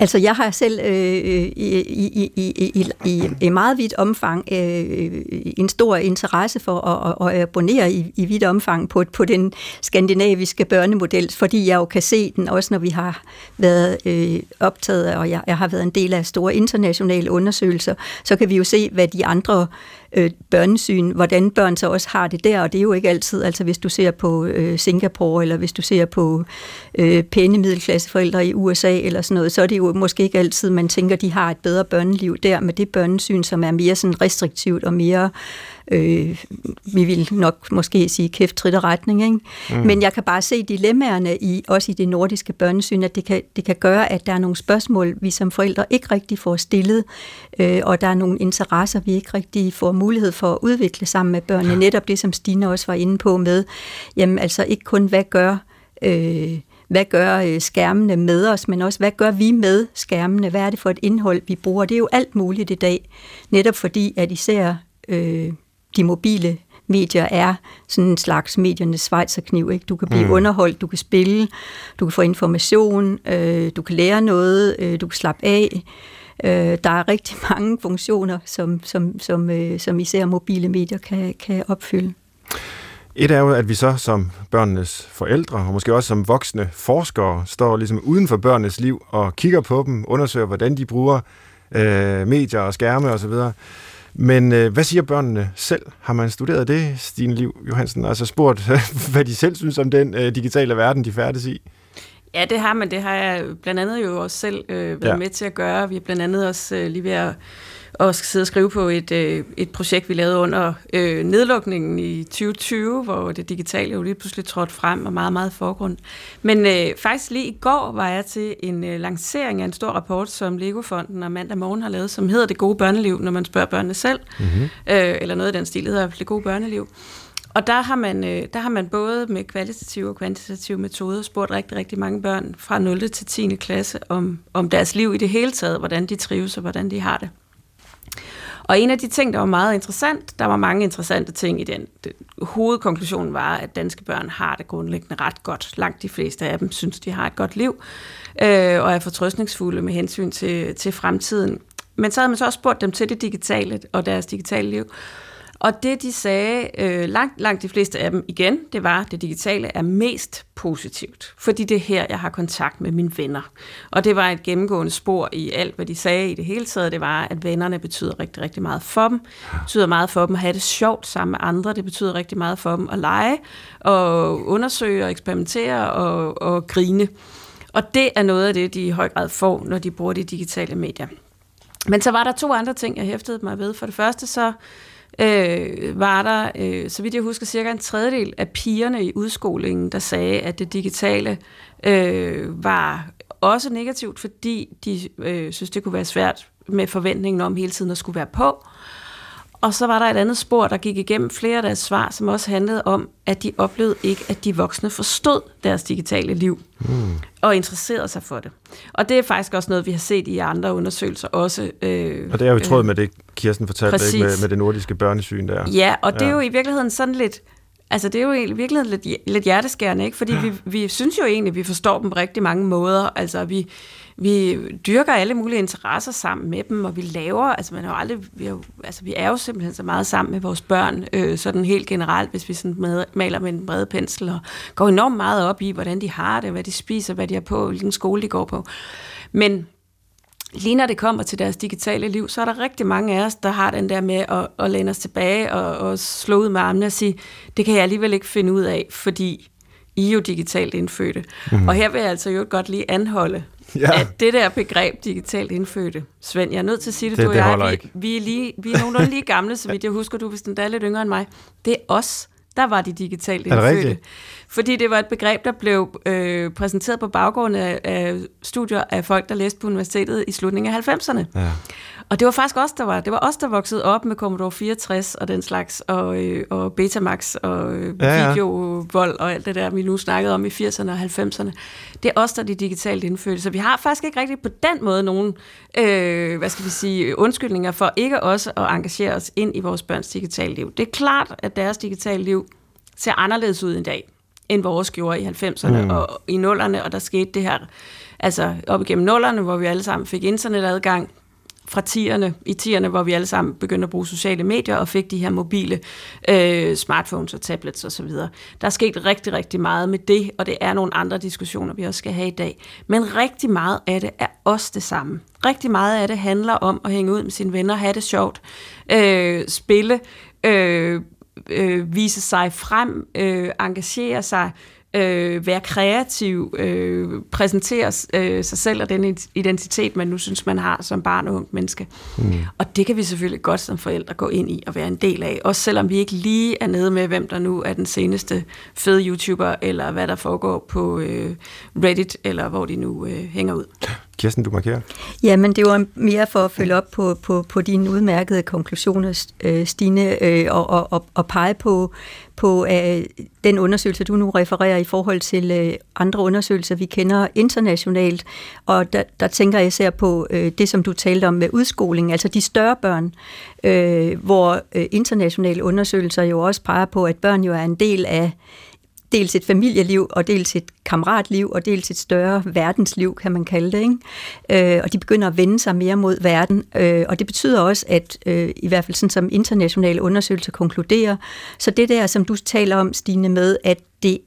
Altså, jeg har selv øh, i, i, i, i, i meget vidt omfang øh, øh, en stor interesse for at, at abonnere i, i vidt omfang på, på den skandinaviske børnemodel, fordi jeg jo kan se den, også når vi har været øh, optaget, og jeg, jeg har været en del af store internationale undersøgelser, så kan vi jo se, hvad de andre øh, Øh, børnesyn, hvordan børn så også har det der, og det er jo ikke altid, altså hvis du ser på øh, Singapore, eller hvis du ser på øh, pæne middelklasseforældre i USA, eller sådan noget, så er det jo måske ikke altid, man tænker, de har et bedre børneliv der, med det børnesyn, som er mere sådan restriktivt og mere øh, vi vil nok måske sige kæft trit og retning. Ikke? Mm. Men jeg kan bare se dilemmaerne i, også i det nordiske børnesyn, at det kan, det kan gøre, at der er nogle spørgsmål, vi som forældre ikke rigtig får stillet, øh, og der er nogle interesser, vi ikke rigtig får mulighed for at udvikle sammen med børnene. Netop det, som Stine også var inde på med, jamen altså ikke kun, hvad gør... Øh, hvad gør øh, skærmene med os, men også hvad gør vi med skærmene? Hvad er det for et indhold, vi bruger? Det er jo alt muligt i dag, netop fordi, at især øh, de mobile medier er sådan en slags mediernes svejserkniv. Ikke? Du kan blive mm. underholdt, du kan spille, du kan få information, øh, du kan lære noget, øh, du kan slappe af. Øh, der er rigtig mange funktioner, som, som, som, øh, som især mobile medier kan, kan opfylde. Et er jo, at vi så som børnenes forældre, og måske også som voksne forskere, står ligesom uden for børnenes liv og kigger på dem, undersøger, hvordan de bruger øh, medier og skærme osv., men øh, hvad siger børnene selv? Har man studeret det, Stine Liv Johansen? Altså spurgt, hvad de selv synes om den øh, digitale verden, de færdes i? Ja, det har man. Det har jeg blandt andet jo også selv øh, været ja. med til at gøre. Vi er blandt andet også øh, lige ved at og skal sidde og skrive på et, øh, et projekt, vi lavede under øh, nedlukningen i 2020, hvor det digitale jo lige pludselig trådte frem og meget, meget forgrund. Men øh, faktisk lige i går var jeg til en øh, lancering af en stor rapport, som Legofonden og mandag morgen har lavet, som hedder Det gode børneliv, når man spørger børnene selv, mm-hmm. øh, eller noget af den stil, hedder Det gode børneliv. Og der har, man, øh, der har man både med kvalitative og kvantitative metoder spurgt rigtig, rigtig mange børn fra 0. til 10. klasse om, om deres liv i det hele taget, hvordan de trives og hvordan de har det. Og en af de ting, der var meget interessant, der var mange interessante ting i den. Hovedkonklusionen var, at danske børn har det grundlæggende ret godt. Langt de fleste af dem synes, de har et godt liv, øh, og er fortrøstningsfulde med hensyn til, til fremtiden. Men så havde man så også spurgt dem til det digitale og deres digitale liv. Og det, de sagde, øh, langt, langt de fleste af dem igen, det var, at det digitale er mest positivt, fordi det er her, jeg har kontakt med mine venner. Og det var et gennemgående spor i alt, hvad de sagde i det hele taget. Det var, at vennerne betyder rigtig, rigtig meget for dem. Det betyder meget for dem at have det sjovt sammen med andre. Det betyder rigtig meget for dem at lege og undersøge og eksperimentere og, og grine. Og det er noget af det, de i høj grad får, når de bruger de digitale medier. Men så var der to andre ting, jeg hæftede mig ved. For det første så øh, var der, øh, så vidt jeg husker, cirka en tredjedel af pigerne i udskolingen, der sagde, at det digitale øh, var også negativt, fordi de øh, synes, det kunne være svært med forventningen om hele tiden at skulle være på. Og så var der et andet spor, der gik igennem flere af deres svar, som også handlede om, at de oplevede ikke, at de voksne forstod deres digitale liv mm. og interesserede sig for det. Og det er faktisk også noget, vi har set i andre undersøgelser også. Øh, og det er jo i tråd øh, med det, Kirsten fortalte ikke, med, med det nordiske børnesyn der. Ja, og det ja. er jo i virkeligheden sådan lidt Altså, det er jo i virkeligheden lidt, lidt hjerteskærende, ikke? Fordi vi, vi synes jo egentlig, at vi forstår dem på rigtig mange måder. Altså, vi, vi dyrker alle mulige interesser sammen med dem, og vi laver, altså man har jo aldrig, vi er jo, altså vi er jo simpelthen så meget sammen med vores børn, øh, sådan helt generelt, hvis vi sådan med, maler med en bred pensel, og går enormt meget op i, hvordan de har det, hvad de spiser, hvad de har på, hvilken skole de går på. Men lige når det kommer til deres digitale liv, så er der rigtig mange af os, der har den der med at, at læne os tilbage og, og slå ud med armene og sige, det kan jeg alligevel ikke finde ud af, fordi I er jo digitalt indfødte. Mm. Og her vil jeg altså jo godt lige anholde, ja. at det der begreb digitalt indfødte, Svend, jeg er nødt til at sige det, det du og jeg, vi, vi, er lige, vi er nogenlunde lige gamle, så vidt jeg husker, du hvis den er lidt yngre end mig. Det er os, der var de digitalt indfødte. Er det rigtigt? Fordi det var et begreb, der blev øh, præsenteret på baggrund af, af studier af folk, der læste på universitetet i slutningen af 90'erne. Ja. Og det var faktisk os, der var. Det var os, der voksede op med Commodore 64 og den slags, og, øh, og Betamax og øh, ja, ja. videovold og alt det der, vi nu snakkede om i 80'erne og 90'erne. Det er os, der er de digitalt indfødte. Så vi har faktisk ikke rigtig på den måde nogen, øh, hvad skal vi sige, undskyldninger for ikke også at engagere os ind i vores børns digitale liv. Det er klart, at deres digitale liv ser anderledes ud i dag end vores gjorde i 90'erne mm. og i nullerne, og der skete det her, altså op igennem nullerne, hvor vi alle sammen fik internetadgang, fra tierne, i tierne, hvor vi alle sammen begyndte at bruge sociale medier og fik de her mobile øh, smartphones og tablets osv. Der er sket rigtig, rigtig meget med det, og det er nogle andre diskussioner, vi også skal have i dag. Men rigtig meget af det er også det samme. Rigtig meget af det handler om at hænge ud med sine venner, have det sjovt, øh, spille, øh, øh, vise sig frem, øh, engagere sig, øh, være kreativ, øh, præsentere øh, sig selv og den identitet, man nu synes, man har som barn og ung menneske. Mm. Og det kan vi selvfølgelig godt som forældre gå ind i og være en del af, også selvom vi ikke lige er nede med, hvem der nu er den seneste fede YouTuber, eller hvad der foregår på øh, Reddit, eller hvor de nu øh, hænger ud. Kirsten, du markerer. Ja, men det var mere for at følge op på, på, på dine udmærkede konklusioner, øh, Stine, øh, og, og, og, og pege på, på øh, den undersøgelse, du nu refererer i forhold til øh, andre undersøgelser, vi kender internationalt. Og der, der tænker jeg især på øh, det, som du talte om med udskoling, altså de større børn, øh, hvor øh, internationale undersøgelser jo også peger på, at børn jo er en del af dels et familieliv, og dels et kammeratliv, og dels et større verdensliv, kan man kalde det. Ikke? Øh, og de begynder at vende sig mere mod verden, øh, og det betyder også, at øh, i hvert fald sådan som internationale undersøgelser konkluderer, så det der, som du taler om, Stine, med, at det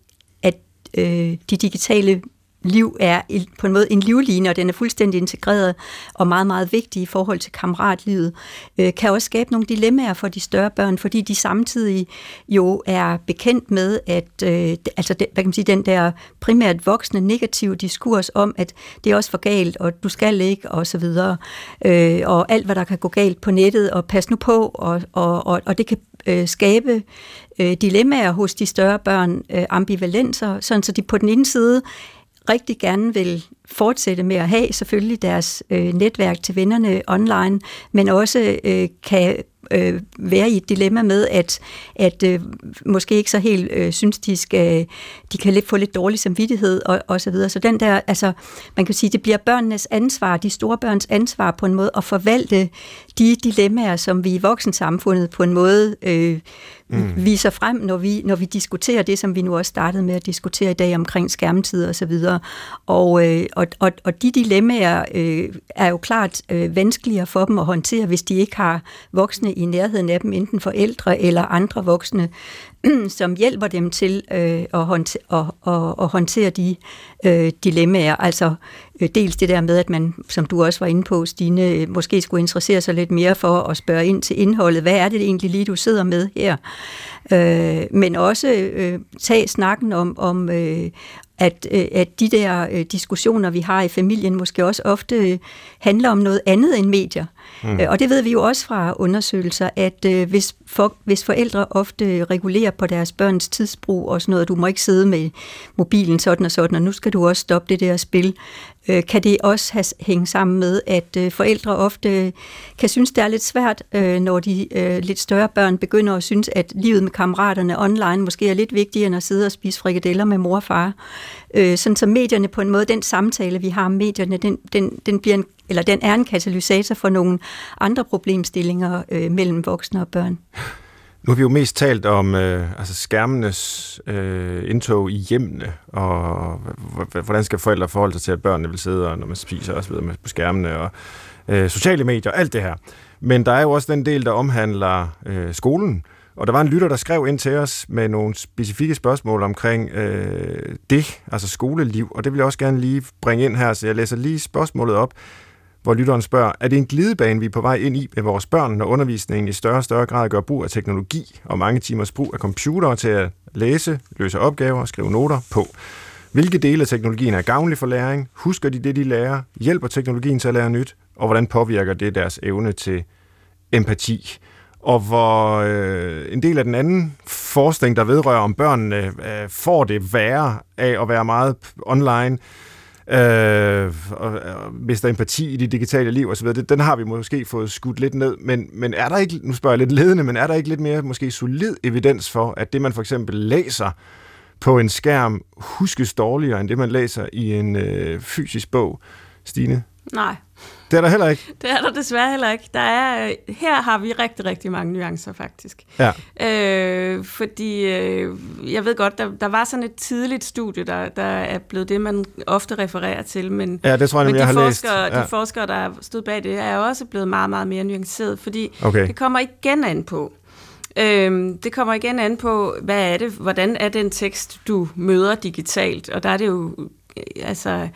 at øh, de digitale liv er på en måde en livline, og den er fuldstændig integreret og meget, meget vigtig i forhold til kammeratlivet, øh, kan også skabe nogle dilemmaer for de større børn, fordi de samtidig jo er bekendt med, at øh, altså det, hvad kan man sige, den der primært voksne negative diskurs om, at det er også for galt, og du skal ikke, og så videre, øh, og alt, hvad der kan gå galt på nettet, og pas nu på, og, og, og, og det kan øh, skabe øh, dilemmaer hos de større børn, øh, ambivalenser, sådan så de på den ene side rigtig gerne vil fortsætte med at have selvfølgelig deres øh, netværk til vennerne online, men også øh, kan øh, være i et dilemma med, at, at øh, måske ikke så helt øh, synes, de skal, de kan lidt få lidt dårlig samvittighed og, og så videre. Så den der, altså, man kan sige, det bliver børnenes ansvar, de store børns ansvar på en måde at forvalte de dilemmaer, som vi i voksensamfundet på en måde øh, mm. viser frem, når vi, når vi diskuterer det, som vi nu også startede med at diskutere i dag omkring skærmtid og så videre. Og, øh, og, og, og de dilemmaer øh, er jo klart øh, vanskeligere for dem at håndtere, hvis de ikke har voksne i nærheden af dem, enten forældre eller andre voksne, som hjælper dem til øh, at, håndtere, at, at, at håndtere de øh, dilemmaer. Altså øh, dels det der med, at man, som du også var inde på, Stine, øh, måske skulle interessere sig lidt mere for at spørge ind til indholdet. Hvad er det egentlig lige, du sidder med her? Øh, men også øh, tage snakken om, om, øh, at, øh, at de der øh, diskussioner, vi har i familien, måske også ofte øh, handler om noget andet end medier. Mm. Øh, og det ved vi jo også fra undersøgelser, at øh, hvis, for, hvis forældre ofte regulerer på deres børns tidsbrug og sådan noget, du må ikke sidde med mobilen sådan og sådan, og nu skal du også stoppe det der spil, øh, kan det også have, hænge sammen med, at øh, forældre ofte kan synes, det er lidt svært, øh, når de øh, lidt større børn begynder at synes, at livet med kammeraterne online måske er lidt vigtigere end at sidde og spise frikadeller med mor og far. Øh, sådan så medierne på en måde, den samtale, vi har om medierne, den, den, den, bliver en, eller den er en katalysator for nogle andre problemstillinger øh, mellem voksne og børn. Nu har vi jo mest talt om øh, altså skærmenes øh, indtog i hjemmene, og hvordan skal forældre forholde sig til, at børnene vil sidde, og når man spiser osv. på skærmene, og øh, sociale medier, alt det her. Men der er jo også den del, der omhandler øh, skolen, og der var en lytter, der skrev ind til os med nogle specifikke spørgsmål omkring øh, det, altså skoleliv, og det vil jeg også gerne lige bringe ind her, så jeg læser lige spørgsmålet op hvor lytteren spørger, er det en glidebane, vi er på vej ind i med vores børn, når undervisningen i større og større grad gør brug af teknologi og mange timers brug af computere til at læse, løse opgaver og skrive noter på? Hvilke dele af teknologien er gavnlig for læring? Husker de det, de lærer? Hjælper teknologien til at lære nyt? Og hvordan påvirker det deres evne til empati? Og hvor øh, en del af den anden forskning, der vedrører, om børnene øh, får det værre af at være meget online, øh, Øh, og, og mister empati i det digitale liv osv., det, den har vi måske fået skudt lidt ned, men, men er der ikke, nu spørger jeg lidt ledende, men er der ikke lidt mere måske solid evidens for, at det man for eksempel læser på en skærm huskes dårligere, end det man læser i en øh, fysisk bog, Stine? Nej. Det er der heller ikke. Det er der desværre heller ikke. Der er, øh, her har vi rigtig, rigtig mange nuancer, faktisk. Ja. Øh, fordi øh, jeg ved godt, der, der var sådan et tidligt studie, der, der er blevet det, man ofte refererer til. Men, ja, det tror jeg, men de jeg har forskere, læst. Ja. De forskere, der stod bag det, er også blevet meget, meget mere nuanceret, fordi okay. det kommer igen an på, Øhm, det kommer igen an på, hvad er det, hvordan er den tekst, du møder digitalt, og der er det jo altså,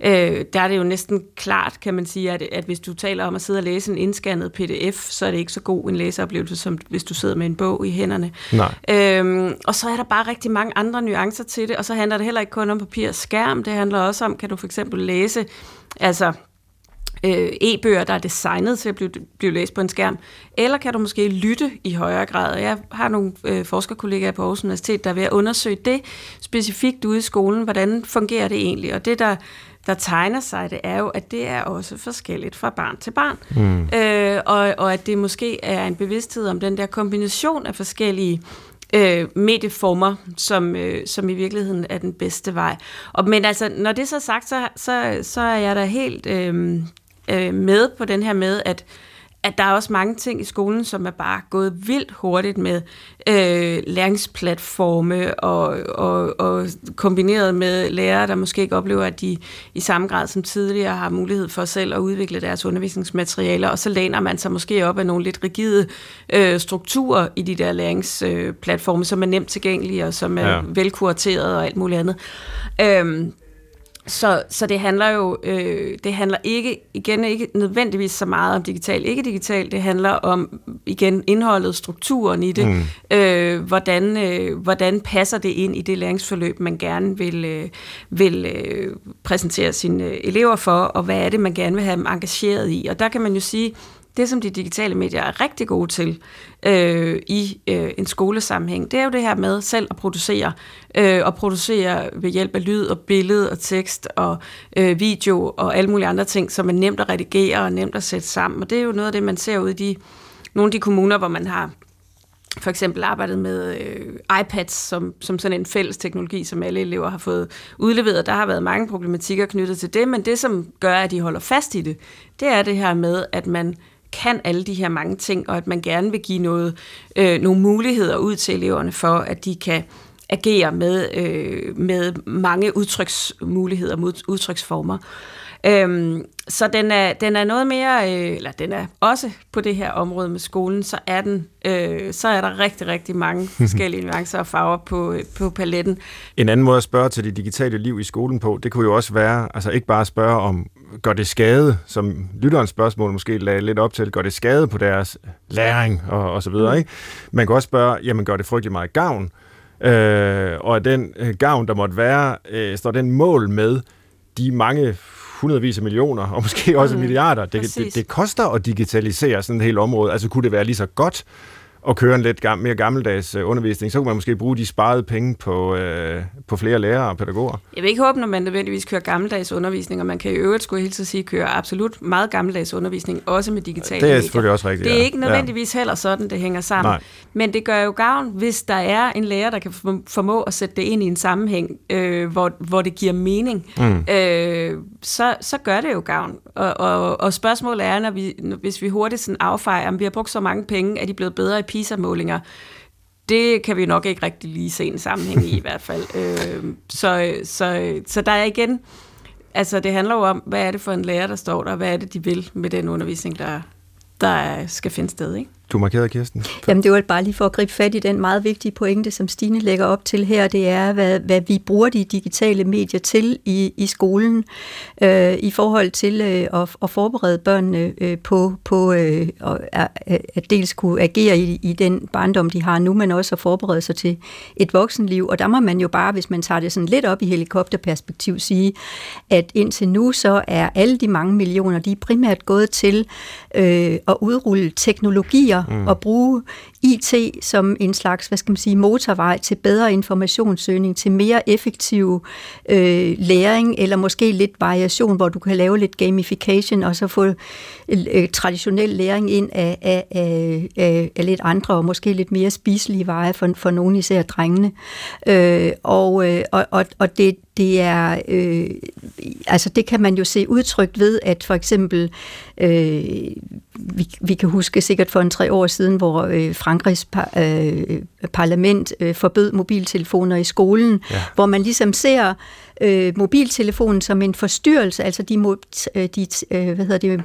øh, der er det jo næsten klart, kan man sige, at, at hvis du taler om at sidde og læse en indscannet pdf, så er det ikke så god en læseoplevelse, som hvis du sidder med en bog i hænderne. Nej. Øhm, og så er der bare rigtig mange andre nuancer til det, og så handler det heller ikke kun om papir og skærm, det handler også om, kan du for eksempel læse, altså øh, e-bøger, der er designet til at blive, blive læst på en skærm, eller kan du måske lytte i højere grad. Jeg har nogle øh, forskerkollegaer på Aarhus Universitet, der er ved at undersøge det specifikt ude i skolen, hvordan fungerer det egentlig, og det der der tegner sig, det er jo, at det er også forskelligt fra barn til barn. Mm. Øh, og, og at det måske er en bevidsthed om den der kombination af forskellige øh, medieformer, som, øh, som i virkeligheden er den bedste vej. Og, men altså, når det er så sagt, så, så, så er jeg da helt øh, øh, med på den her med, at at der er også mange ting i skolen, som er bare gået vildt hurtigt med øh, læringsplatforme og, og, og kombineret med lærere, der måske ikke oplever, at de i samme grad som tidligere har mulighed for selv at udvikle deres undervisningsmaterialer, og så læner man sig måske op af nogle lidt rigide øh, strukturer i de der læringsplatforme, som er nemt tilgængelige og som er ja. velkurateret og alt muligt andet. Øh, så, så det handler jo, øh, det handler ikke, igen ikke nødvendigvis så meget om digital, ikke digital, det handler om, igen, indholdet, strukturen i det, mm. øh, hvordan, øh, hvordan passer det ind i det læringsforløb, man gerne vil, øh, vil øh, præsentere sine elever for, og hvad er det, man gerne vil have dem engageret i. Og der kan man jo sige, det, som de digitale medier er rigtig gode til øh, i øh, en skolesammenhæng, det er jo det her med selv at producere. Øh, og producere ved hjælp af lyd og billede og tekst og øh, video og alle mulige andre ting, som er nemt at redigere og nemt at sætte sammen. Og det er jo noget af det, man ser ud i de, nogle af de kommuner, hvor man har for eksempel arbejdet med øh, iPads som, som sådan en fælles teknologi, som alle elever har fået udleveret. Der har været mange problematikker knyttet til det, men det, som gør, at de holder fast i det, det er det her med, at man kan alle de her mange ting, og at man gerne vil give noget, øh, nogle muligheder ud til eleverne for, at de kan agere med, øh, med mange udtryksmuligheder, udtryksformer. Øhm, så den er, den er noget mere, øh, eller den er også på det her område med skolen, så er, den, øh, så er der rigtig, rigtig mange forskellige nuancer og farver på, på paletten. En anden måde at spørge til det digitale liv i skolen på, det kunne jo også være, altså ikke bare spørge om, gør det skade, som lytterens spørgsmål måske lagde lidt op til, gør det skade på deres læring og, og så videre, mm. ikke? Man kan også spørge, jamen gør det frygtelig meget gavn? Øh, og at den øh, gavn, der måtte være, øh, står den mål med de mange hundredvis af millioner, og måske også mm, milliarder. Det, det, det koster at digitalisere sådan et helt område. Altså kunne det være lige så godt at køre en lidt gam, mere gammeldags øh, undervisning, så kunne man måske bruge de sparede penge på, øh, på flere lærere og pædagoger. Jeg vil ikke håbe, når man nødvendigvis kører gammeldags undervisning, og man kan i øvrigt, skulle jeg helt sige, køre absolut meget gammeldags undervisning, også med digitale Det er selvfølgelig også rigtigt, Det er ikke nødvendigvis ja. heller sådan, det hænger sammen. Nej. Men det gør jo gavn, hvis der er en lærer, der kan formå at sætte det ind i en sammenhæng, øh, hvor, hvor det giver mening. Mm. Øh, så, så gør det jo gavn. Og, og, og spørgsmålet er, når vi, hvis vi hurtigt sådan affejer, om vi har brugt så mange penge, er de blevet bedre i PISA-målinger, det kan vi nok ikke rigtig lige se en sammenhæng i i hvert fald. Øh, så, så, så der er igen, altså det handler jo om, hvad er det for en lærer, der står der, hvad er det, de vil med den undervisning, der, der skal finde sted, ikke? Du markerede, Kirsten. Jamen det var bare lige for at gribe fat i den meget vigtige pointe, som Stine lægger op til her, det er, hvad, hvad vi bruger de digitale medier til i, i skolen, øh, i forhold til øh, at, at forberede børnene øh, på, på øh, at, at dels kunne agere i, i den barndom, de har nu, men også at forberede sig til et voksenliv. Og der må man jo bare, hvis man tager det sådan lidt op i helikopterperspektiv, sige, at indtil nu så er alle de mange millioner, de er primært gået til øh, at udrulle teknologier, vælger mm. at bruge IT som en slags, hvad skal man sige, motorvej til bedre informationssøgning, til mere effektiv øh, læring, eller måske lidt variation, hvor du kan lave lidt gamification, og så få øh, traditionel læring ind af, af, af, af, af lidt andre, og måske lidt mere spiselige veje for, for nogle især drengene. Øh, og, øh, og, og, og det, det er, øh, altså det kan man jo se udtrykt ved, at for eksempel, øh, vi, vi kan huske sikkert for en tre år siden, hvor øh, Frankrigs par, øh, parlament øh, forbød mobiltelefoner i skolen, ja. hvor man ligesom ser øh, mobiltelefonen som en forstyrrelse, altså de, øh, de øh, hvad hedder det,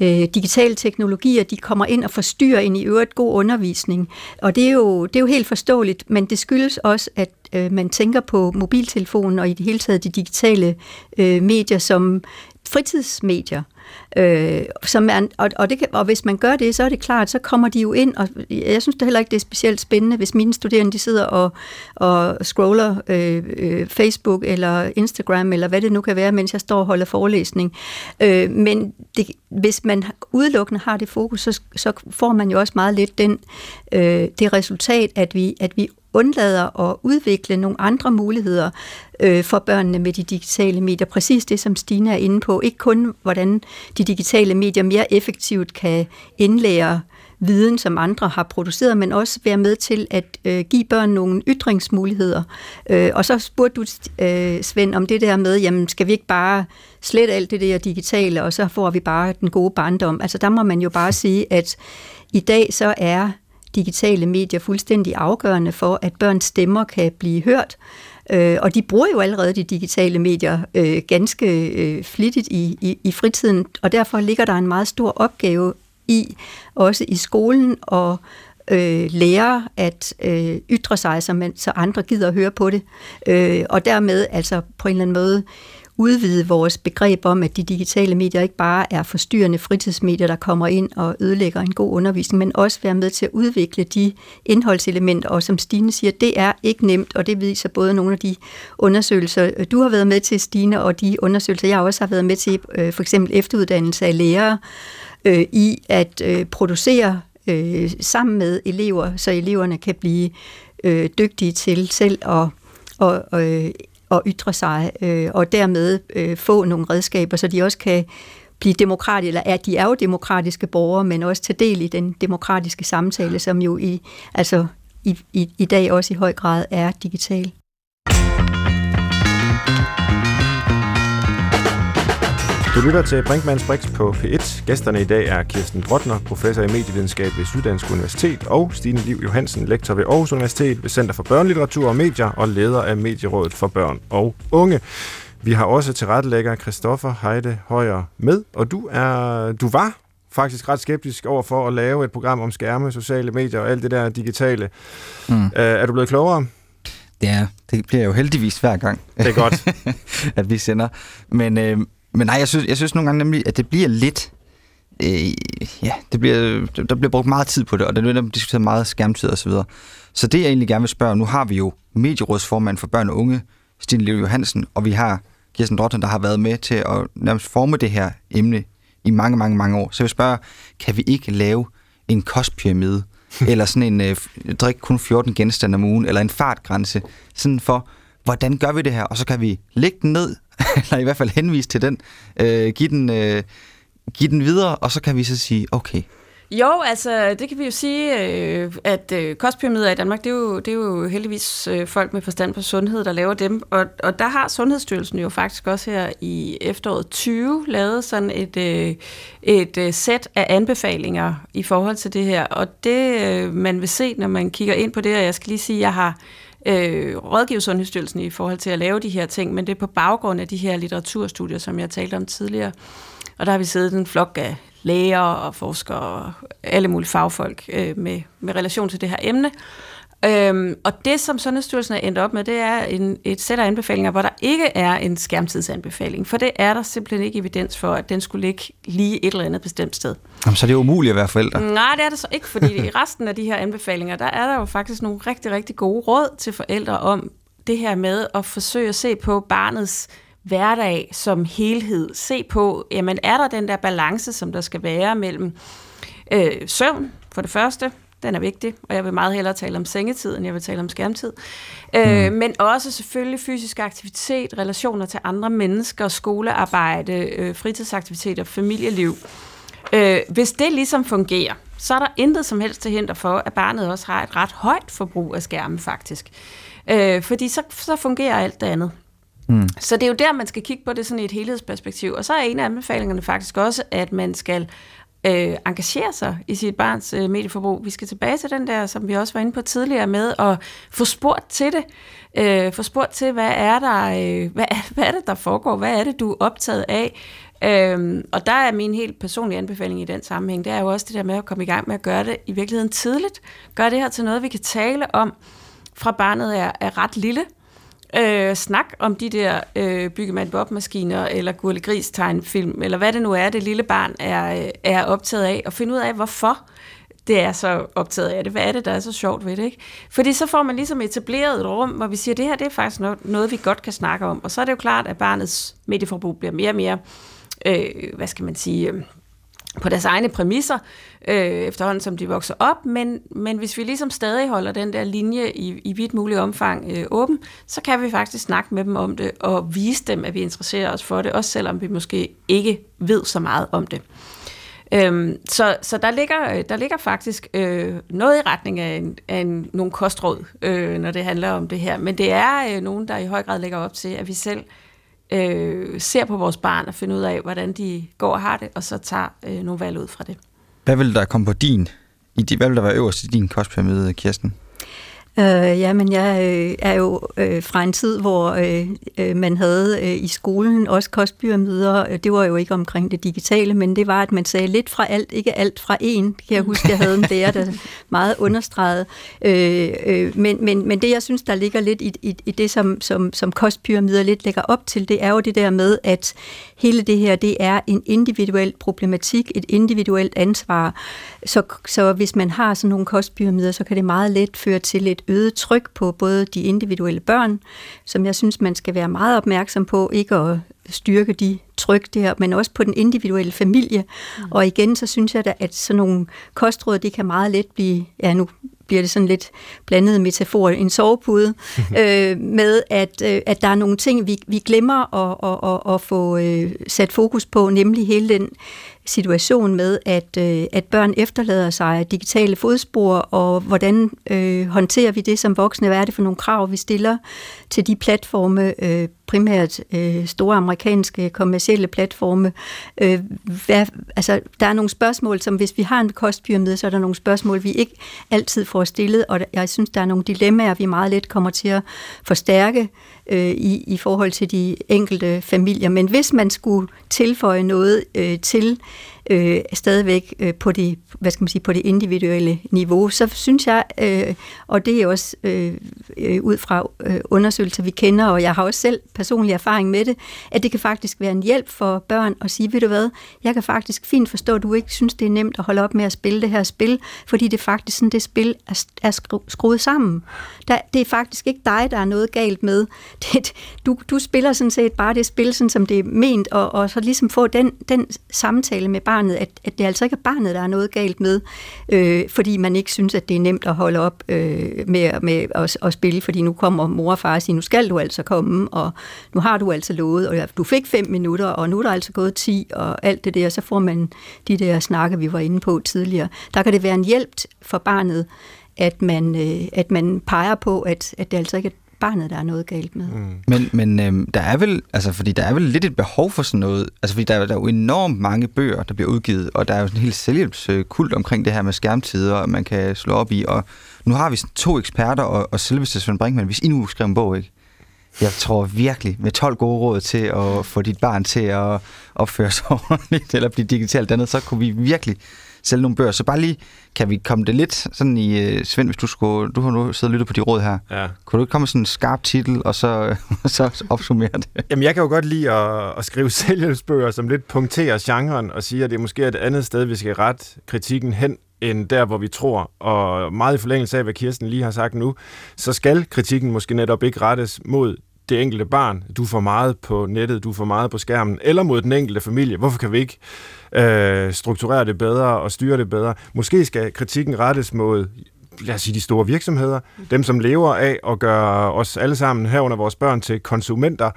øh, digitale teknologier, de kommer ind og forstyrrer en i øvrigt god undervisning. Og det er jo, det er jo helt forståeligt, men det skyldes også, at øh, man tænker på mobiltelefonen og i det hele taget de digitale øh, medier som fritidsmedier. Øh, som er, og, og, det kan, og hvis man gør det, så er det klart, så kommer de jo ind, og jeg synes det heller ikke, det er specielt spændende, hvis mine studerende de sidder og, og scroller øh, øh, Facebook eller Instagram, eller hvad det nu kan være, mens jeg står og holder forelæsning. Øh, men det, hvis man udelukkende har det fokus, så, så får man jo også meget lidt den, øh, det resultat, at vi, at vi undlader at udvikle nogle andre muligheder øh, for børnene med de digitale medier. Præcis det, som Stine er inde på. Ikke kun, hvordan de digitale medier mere effektivt kan indlære viden, som andre har produceret, men også være med til at øh, give børn nogle ytringsmuligheder. Øh, og så spurgte du, øh, Svend, om det der med, jamen skal vi ikke bare slette alt det der digitale, og så får vi bare den gode barndom. Altså der må man jo bare sige, at i dag så er digitale medier fuldstændig afgørende for, at børns stemmer kan blive hørt. Øh, og de bruger jo allerede de digitale medier øh, ganske øh, flittigt i, i, i fritiden, og derfor ligger der en meget stor opgave i, også i skolen, og øh, lære at øh, ytre sig, så, man, så andre gider at høre på det. Øh, og dermed altså på en eller anden måde udvide vores begreb om, at de digitale medier ikke bare er forstyrrende fritidsmedier, der kommer ind og ødelægger en god undervisning, men også være med til at udvikle de indholdselementer. Og som Stine siger, det er ikke nemt, og det viser både nogle af de undersøgelser, øh, du har været med til, Stine, og de undersøgelser, jeg også har været med til, øh, for eksempel efteruddannelse af lærere, øh, i at øh, producere øh, sammen med elever, så eleverne kan blive øh, dygtige til selv at og, og øh, at ytre sig, øh, og dermed øh, få nogle redskaber, så de også kan blive demokratiske, eller at de er jo demokratiske borgere, men også tage del i den demokratiske samtale, som jo i, altså i, i, i dag også i høj grad er digital. Du lytter til Brinkmanns Brix på P1. Gæsterne i dag er Kirsten Brotner, professor i medievidenskab ved Syddansk Universitet, og Stine Liv Johansen, lektor ved Aarhus Universitet ved Center for Børnelitteratur og Medier og leder af Medierådet for Børn og Unge. Vi har også tilrettelægger Christoffer Heide Højer med, og du, er, du var faktisk ret skeptisk over for at lave et program om skærme, sociale medier og alt det der digitale. Mm. Uh, er du blevet klogere? Ja, det bliver jo heldigvis hver gang. Det er godt. at vi sender. Men, øh, men nej, jeg synes, jeg synes nogle gange nemlig, at det bliver lidt... Øh, ja, det bliver, der bliver brugt meget tid på det, og der bliver diskuteret meget skærmtid osv. Så, videre. så det, jeg egentlig gerne vil spørge, nu har vi jo medierådsformand for børn og unge, Stine Leo Johansen, og vi har Kirsten Drotten, der har været med til at nærmest forme det her emne i mange, mange, mange år. Så jeg vil spørge, kan vi ikke lave en kostpyramide, eller sådan en øh, drik kun 14 genstande om ugen, eller en fartgrænse, sådan for, hvordan gør vi det her? Og så kan vi lægge den ned, eller i hvert fald henvise til den, øh, give, den øh, give den videre, og så kan vi så sige, okay, jo, altså det kan vi jo sige, øh, at øh, kostpyramider i Danmark, det er jo, det er jo heldigvis øh, folk med forstand på sundhed, der laver dem. Og, og der har Sundhedsstyrelsen jo faktisk også her i efteråret 20 lavet sådan et, øh, et øh, sæt af anbefalinger i forhold til det her. Og det øh, man vil se, når man kigger ind på det, og jeg skal lige sige, at jeg har øh, rådgive Sundhedsstyrelsen i forhold til at lave de her ting, men det er på baggrund af de her litteraturstudier, som jeg talte om tidligere. Og der har vi siddet en flok af læger og forskere og alle mulige fagfolk øh, med, med relation til det her emne. Øhm, og det, som Sundhedsstyrelsen er endt op med, det er en, et sæt af anbefalinger, hvor der ikke er en skærmtidsanbefaling. For det er der simpelthen ikke evidens for, at den skulle ligge lige et eller andet bestemt sted. Jamen, så er det umuligt at være forældre? Nej, det er det så ikke, fordi i resten af de her anbefalinger, der er der jo faktisk nogle rigtig, rigtig gode råd til forældre om det her med at forsøge at se på barnets hverdag som helhed. Se på, jamen er der den der balance, som der skal være mellem øh, søvn, for det første, den er vigtig, og jeg vil meget hellere tale om sengetid, end jeg vil tale om skærmtid. Øh, mm. men også selvfølgelig fysisk aktivitet, relationer til andre mennesker, skolearbejde, øh, fritidsaktiviteter, familieliv. Øh, hvis det ligesom fungerer, så er der intet som helst til hinder for, at barnet også har et ret højt forbrug af skærme faktisk. Øh, fordi så, så fungerer alt det andet. Mm. Så det er jo der, man skal kigge på det sådan i et helhedsperspektiv. Og så er en af anbefalingerne faktisk også, at man skal øh, engagere sig i sit barns øh, medieforbrug. Vi skal tilbage til den der, som vi også var inde på tidligere, med at få spurgt til det. Øh, få spurgt til, hvad er, der, øh, hvad, hvad er det, der foregår? Hvad er det, du er optaget af? Øhm, og der er min helt personlige anbefaling i den sammenhæng, det er jo også det der med at komme i gang med at gøre det i virkeligheden tidligt. Gør det her til noget, vi kan tale om, fra barnet er, er ret lille, øh, snak om de der øh, byggemand Bob-maskiner, eller Gurle Gris tegnfilm, eller hvad det nu er, det lille barn er, øh, er optaget af, og finde ud af, hvorfor det er så optaget af det. Hvad er det, der er så sjovt ved det? Ikke? Fordi så får man ligesom etableret et rum, hvor vi siger, at det her det er faktisk noget, noget, vi godt kan snakke om. Og så er det jo klart, at barnets medieforbrug bliver mere og mere, øh, hvad skal man sige, øh, på deres egne præmisser, øh, efterhånden som de vokser op, men, men hvis vi ligesom stadig holder den der linje i, i vidt mulig omfang øh, åben, så kan vi faktisk snakke med dem om det, og vise dem, at vi interesserer os for det, også selvom vi måske ikke ved så meget om det. Øhm, så så der, ligger, øh, der ligger faktisk øh, noget i retning af, en, af en, nogle kostråd, øh, når det handler om det her, men det er øh, nogen, der i høj grad lægger op til, at vi selv øh, ser på vores barn og finder ud af, hvordan de går og har det, og så tager øh, nogle valg ud fra det. Hvad vil der komme på din, i de, hvad vil der være øverst i din kostpyramide, Kirsten? Øh, ja, men jeg øh, er jo øh, fra en tid, hvor øh, øh, man havde øh, i skolen også kostpyramider. Det var jo ikke omkring det digitale, men det var, at man sagde lidt fra alt, ikke alt fra en. Kan jeg huske, jeg havde en lærer, der meget understreget. Øh, øh, men, men, men det, jeg synes, der ligger lidt i, i, i det, som, som, som kostpyramider lidt lægger op til, det er jo det der med, at hele det her, det er en individuel problematik, et individuelt ansvar. Så, så hvis man har sådan nogle kostpyramider, så kan det meget let føre til et øget tryk på både de individuelle børn, som jeg synes, man skal være meget opmærksom på, ikke at styrke de tryk der, men også på den individuelle familie. Mm. Og igen, så synes jeg da, at sådan nogle kostråd, det kan meget let blive, ja nu bliver det sådan lidt blandet metafor, en sovepude, øh, med at, øh, at der er nogle ting, vi, vi glemmer at, at, at, at få øh, sat fokus på, nemlig hele den situation med, at, øh, at børn efterlader sig digitale fodspor, og hvordan øh, håndterer vi det som voksne? Hvad er det for nogle krav, vi stiller til de platforme, øh, primært øh, store amerikanske kommercielle platforme? Øh, hvad, altså, der er nogle spørgsmål, som hvis vi har en kostpyramide, så er der nogle spørgsmål, vi ikke altid får stillet, og jeg synes, der er nogle dilemmaer, vi meget let kommer til at forstærke øh, i, i forhold til de enkelte familier. Men hvis man skulle tilføje noget øh, til øh, stadigvæk øh, på, det, hvad skal man sige, på det individuelle niveau, så synes jeg, øh, og det er også øh, øh, ud fra øh, undersøgelser, vi kender, og jeg har også selv personlig erfaring med det, at det kan faktisk være en hjælp for børn at sige, ved du hvad, jeg kan faktisk fint forstå, at du ikke synes, det er nemt at holde op med at spille det her spil, fordi det er faktisk sådan, det spil er, er skruet sammen. Der, det er faktisk ikke dig, der er noget galt med. det, du, du spiller sådan set bare det spil, sådan som det er ment, og, og så ligesom få den, den samtale med barnet, at, at det altså ikke er barnet, der er noget galt med, øh, fordi man ikke synes, at det er nemt at holde op øh, med, med at, at spille, fordi nu kommer mor og far og siger, nu skal du altså komme, og nu har du altså lovet, og du fik fem minutter, og nu er der altså gået ti, og alt det der, så får man de der snakke, vi var inde på tidligere. Der kan det være en hjælp for barnet, at man, øh, at man peger på, at, at det altså ikke er barnet, der er noget galt med. Mm. Men, men øh, der er vel, altså, fordi der er vel lidt et behov for sådan noget, altså fordi der, der er jo enormt mange bøger, der bliver udgivet, og der er jo sådan en helt selvhjælpskult omkring det her med skærmtider, man kan slå op i, og nu har vi sådan to eksperter, og, og selveste Svend Brinkmann, hvis I nu skriver en bog, ikke? Jeg tror virkelig, med 12 gode råd til at få dit barn til at opføre sig ordentligt, eller blive digitalt dannet, så kunne vi virkelig sælge nogle bøger. Så bare lige, kan vi komme det lidt sådan i, uh, Svend, hvis du skulle, du har nu siddet og lyttet på de råd her. Ja. Kunne du ikke komme med sådan en skarp titel, og så, så opsummere det? Jamen, jeg kan jo godt lide at, at skrive sælgelsbøger, som lidt punkterer genren, og siger, at det er måske et andet sted, vi skal rette kritikken hen, end der, hvor vi tror. Og meget i forlængelse af, hvad Kirsten lige har sagt nu, så skal kritikken måske netop ikke rettes mod det enkelte barn. Du får meget på nettet, du får meget på skærmen, eller mod den enkelte familie. Hvorfor kan vi ikke øh, strukturere det bedre og styre det bedre? Måske skal kritikken rettes mod lad os sige, de store virksomheder, dem som lever af at gøre os alle sammen herunder vores børn til konsumenter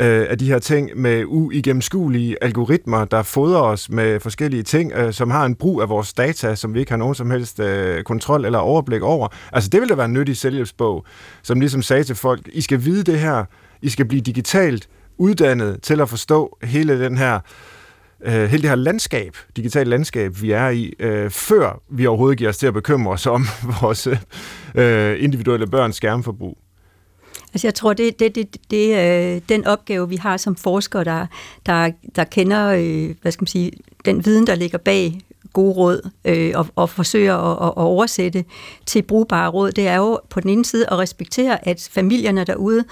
øh, af de her ting med uigennemskuelige algoritmer, der fodrer os med forskellige ting, øh, som har en brug af vores data, som vi ikke har nogen som helst øh, kontrol eller overblik over. Altså det ville da være en nyttig selvhjælpsbog, som ligesom sagde til folk, I skal vide det her, I skal blive digitalt uddannet til at forstå hele den her øh, hele det her landskab, digitale landskab, vi er i, øh, før vi overhovedet giver os til at bekymre os om vores øh, individuelle børns skærmforbrug. Altså jeg tror, det, det, det, det øh, den opgave, vi har som forskere, der, der, der kender øh, hvad skal man sige, den viden, der ligger bag gode råd øh, og, og forsøger at, at oversætte til brugbare råd, det er jo på den ene side at respektere, at familierne derude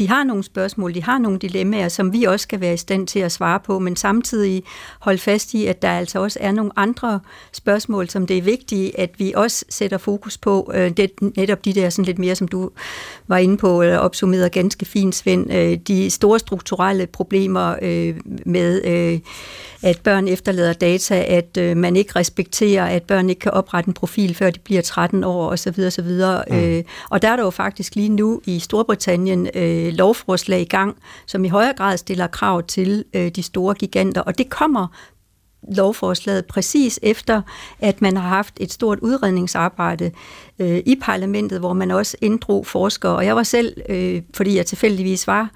de har nogle spørgsmål, de har nogle dilemmaer, som vi også skal være i stand til at svare på, men samtidig holde fast i, at der altså også er nogle andre spørgsmål, som det er vigtigt, at vi også sætter fokus på. Øh, det, netop de der sådan lidt mere, som du var inde på, eller opsummeret ganske fint, Svend, øh, de store strukturelle problemer øh, med, øh, at børn efterlader data, at øh, man ikke respekterer, at børn ikke kan oprette en profil, før de bliver 13 år osv. osv. Mm. Øh, og der er der jo faktisk lige nu i Storbritannien øh, Øh, lovforslag i gang, som i højere grad stiller krav til øh, de store giganter, og det kommer lovforslaget præcis efter, at man har haft et stort udredningsarbejde øh, i parlamentet, hvor man også inddrog forskere. Og jeg var selv, øh, fordi jeg tilfældigvis var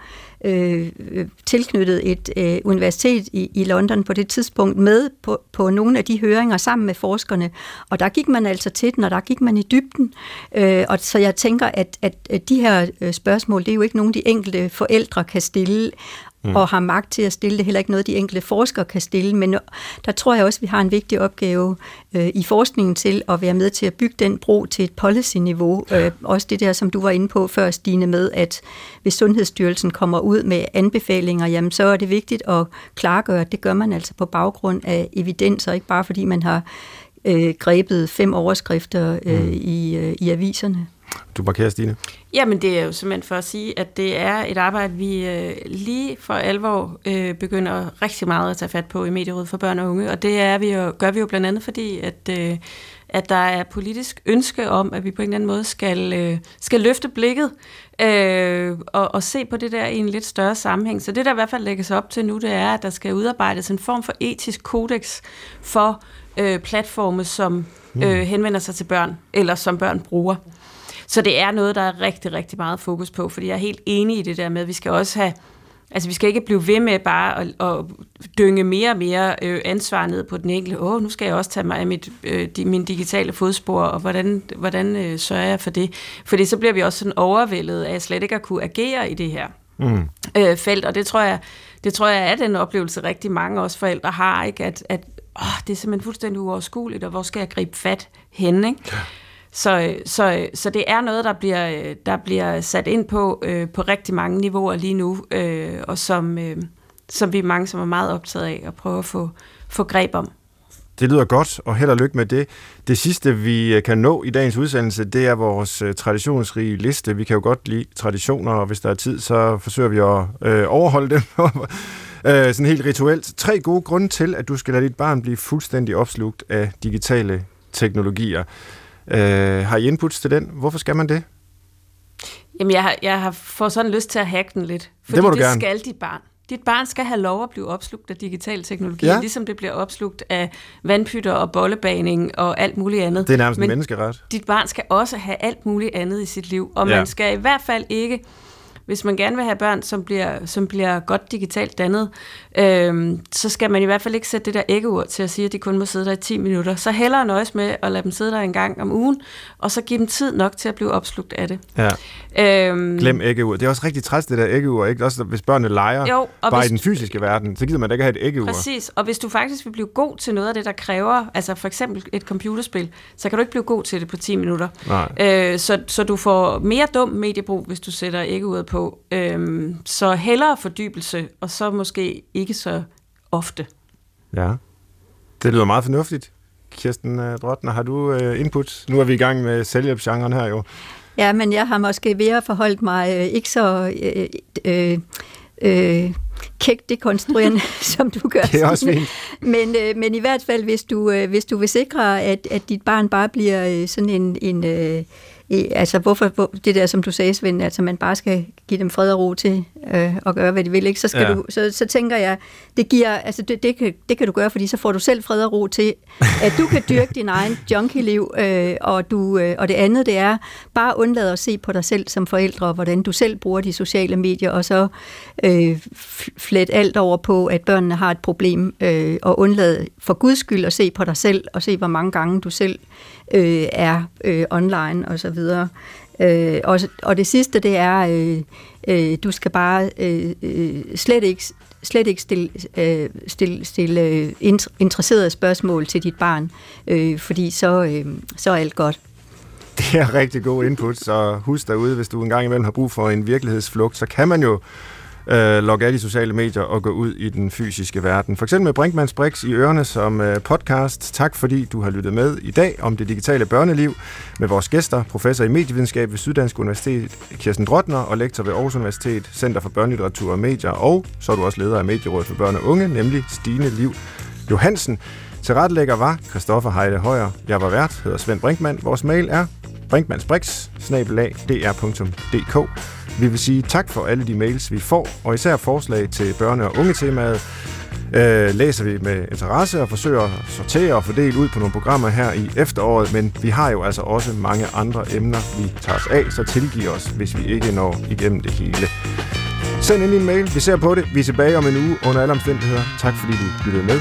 øh, øh tilknyttet et øh, universitet i, i London på det tidspunkt, med på, på nogle af de høringer sammen med forskerne. Og der gik man altså til den, og der gik man i dybden. Øh, og så jeg tænker, at, at de her øh, spørgsmål, det er jo ikke nogen, de enkelte forældre kan stille mm. og har magt til at stille det. Heller ikke noget, de enkelte forskere kan stille, men der tror jeg også, at vi har en vigtig opgave øh, i forskningen til at være med til at bygge den bro til et policy-niveau. Ja. Øh, også det der, som du var inde på før, Stine, med at hvis Sundhedsstyrelsen kommer ud med anbefalinger, jamen så er det vigtigt at klargøre, at det gør man altså på baggrund af evidens, og ikke bare fordi man har øh, grebet fem overskrifter øh, mm. i, øh, i aviserne. Du markerer, Stine. Jamen, det er jo simpelthen for at sige, at det er et arbejde, vi øh, lige for alvor øh, begynder rigtig meget at tage fat på i Medierådet for Børn og Unge, og det er vi jo, gør vi jo blandt andet, fordi at, øh, at der er politisk ønske om, at vi på en eller anden måde skal, øh, skal løfte blikket øh, og, og se på det der i en lidt større sammenhæng. Så det, der i hvert fald lægges op til nu, det er, at der skal udarbejdes en form for etisk kodex for øh, platforme, som mm. øh, henvender sig til børn, eller som børn bruger. Så det er noget, der er rigtig, rigtig meget fokus på, fordi jeg er helt enig i det der med, at vi skal også have Altså, vi skal ikke blive ved med bare at, at dynge mere og mere øh, ansvar ned på den enkelte. Åh, nu skal jeg også tage mig af mit, øh, min digitale fodspor, og hvordan, hvordan øh, sørger jeg for det? Fordi så bliver vi også sådan overvældet af slet ikke at kunne agere i det her mm. øh, felt, og det tror jeg, det tror jeg er den oplevelse, rigtig mange også forældre har, ikke? At, at åh, det er simpelthen fuldstændig uoverskueligt, og hvor skal jeg gribe fat hen, ikke? Ja. Så, så, så det er noget, der bliver, der bliver sat ind på øh, på rigtig mange niveauer lige nu, øh, og som, øh, som vi er mange, som er meget optaget af at prøve at få, få greb om. Det lyder godt, og held og lykke med det. Det sidste, vi øh, kan nå i dagens udsendelse, det er vores øh, traditionsrige liste. Vi kan jo godt lide traditioner, og hvis der er tid, så forsøger vi at øh, overholde dem. øh, sådan helt rituelt. Tre gode grunde til, at du skal lade dit barn blive fuldstændig opslugt af digitale teknologier. Øh, har I inputs til den? Hvorfor skal man det? Jamen, jeg har, jeg har fået sådan lyst til at hacke den lidt. Fordi det må du det gerne. skal dit barn. Dit barn skal have lov at blive opslugt af digital teknologi, Ja. ligesom det bliver opslugt af vandpytter og bollebaning og alt muligt andet. Det er nærmest en Men menneskeret. dit barn skal også have alt muligt andet i sit liv, og Ja. man skal i hvert fald ikke, hvis man gerne vil have børn, som bliver, som bliver godt digitalt dannet, øhm, så skal man i hvert fald ikke sætte det der æggeur til at sige, at de kun må sidde der i 10 minutter. Så hellere nøjes med at lade dem sidde der en gang om ugen, og så give dem tid nok til at blive opslugt af det. Ja. Øhm, Glem æggeur. Det er også rigtig træls, det der æggeur. Ikke? Også hvis børnene leger Jo, og bare hvis- i den fysiske verden, så gider man da ikke have et æggeur. Præcis, og hvis du faktisk vil blive god til noget af det, der kræver, altså for eksempel et computerspil, så kan du ikke blive god til det på 10 minutter. Nej. Øh, så, så du får mere dum mediebrug, hvis du sætter ikke ud på. Øhm, så hellere fordybelse, og så måske ikke så ofte. Ja. Det lyder meget fornuftigt. Kirsten uh, Drottner, har du uh, input? Nu er vi i gang med selvhjælpsgenren her jo. Ja, men jeg har måske ved at forholdt mig øh, ikke så øh, øh, øh, kægt dekonstruerende, som du gør. Det er også fint. Men, øh, men i hvert fald, hvis du, øh, hvis du vil sikre, at, at dit barn bare bliver øh, sådan en... en øh, altså hvorfor hvor, det der, som du sagde, Svend, altså man bare skal give dem fred og ro til øh, at gøre, hvad de vil, ikke? Så, skal Ja. du, så, så tænker jeg, det giver, altså det, det, kan, det kan du gøre, fordi så får du selv fred og ro til, at du kan dyrke din egen junkie-liv, øh, og, du, øh, og det andet, det er bare undlade at se på dig selv som forældre, og hvordan du selv bruger de sociale medier, og så øh, flet alt over på, at børnene har et problem, øh, og undlade for guds skyld at se på dig selv, og se, hvor mange gange du selv øh, er øh, online og så videre. Øh, og, og det sidste, det er, øh, øh, du skal bare øh, øh, slet ikke slet ikke stille, øh, stille, stille øh, interesserede spørgsmål til dit barn, øh, fordi så, øh, så er alt godt. Det er rigtig god input, så husk derude, hvis du engang imellem har brug for en virkelighedsflugt, så kan man jo øh, logge af de sociale medier og gå ud i den fysiske verden. For eksempel med Brinkmanns Brix i ørerne som øh, podcast. Tak fordi du har lyttet med i dag om det digitale børneliv med vores gæster, professor i medievidenskab ved Syddansk Universitet Kirsten Drottner og lektor ved Aarhus Universitet Center for Børnelitteratur og Medier, og så er du også leder af Medierådet for Børn og Unge, nemlig Stine Liv Johansen. Tilrettelægger var Christoffer Heide Højer. Jeg var vært, hedder Svend Brinkmann. Vores mail er brinkmansbrix Vi vil sige tak for alle de mails, vi får, og især forslag til børne- og ungetemaet øh, læser vi med interesse og forsøger at sortere og fordele ud på nogle programmer her i efteråret, men vi har jo altså også mange andre emner, vi tager os af, så tilgiv os, hvis vi ikke når igennem det hele. Send ind en mail, vi ser på det. Vi er tilbage om en uge under alle omstændigheder. Tak fordi du lyttede med.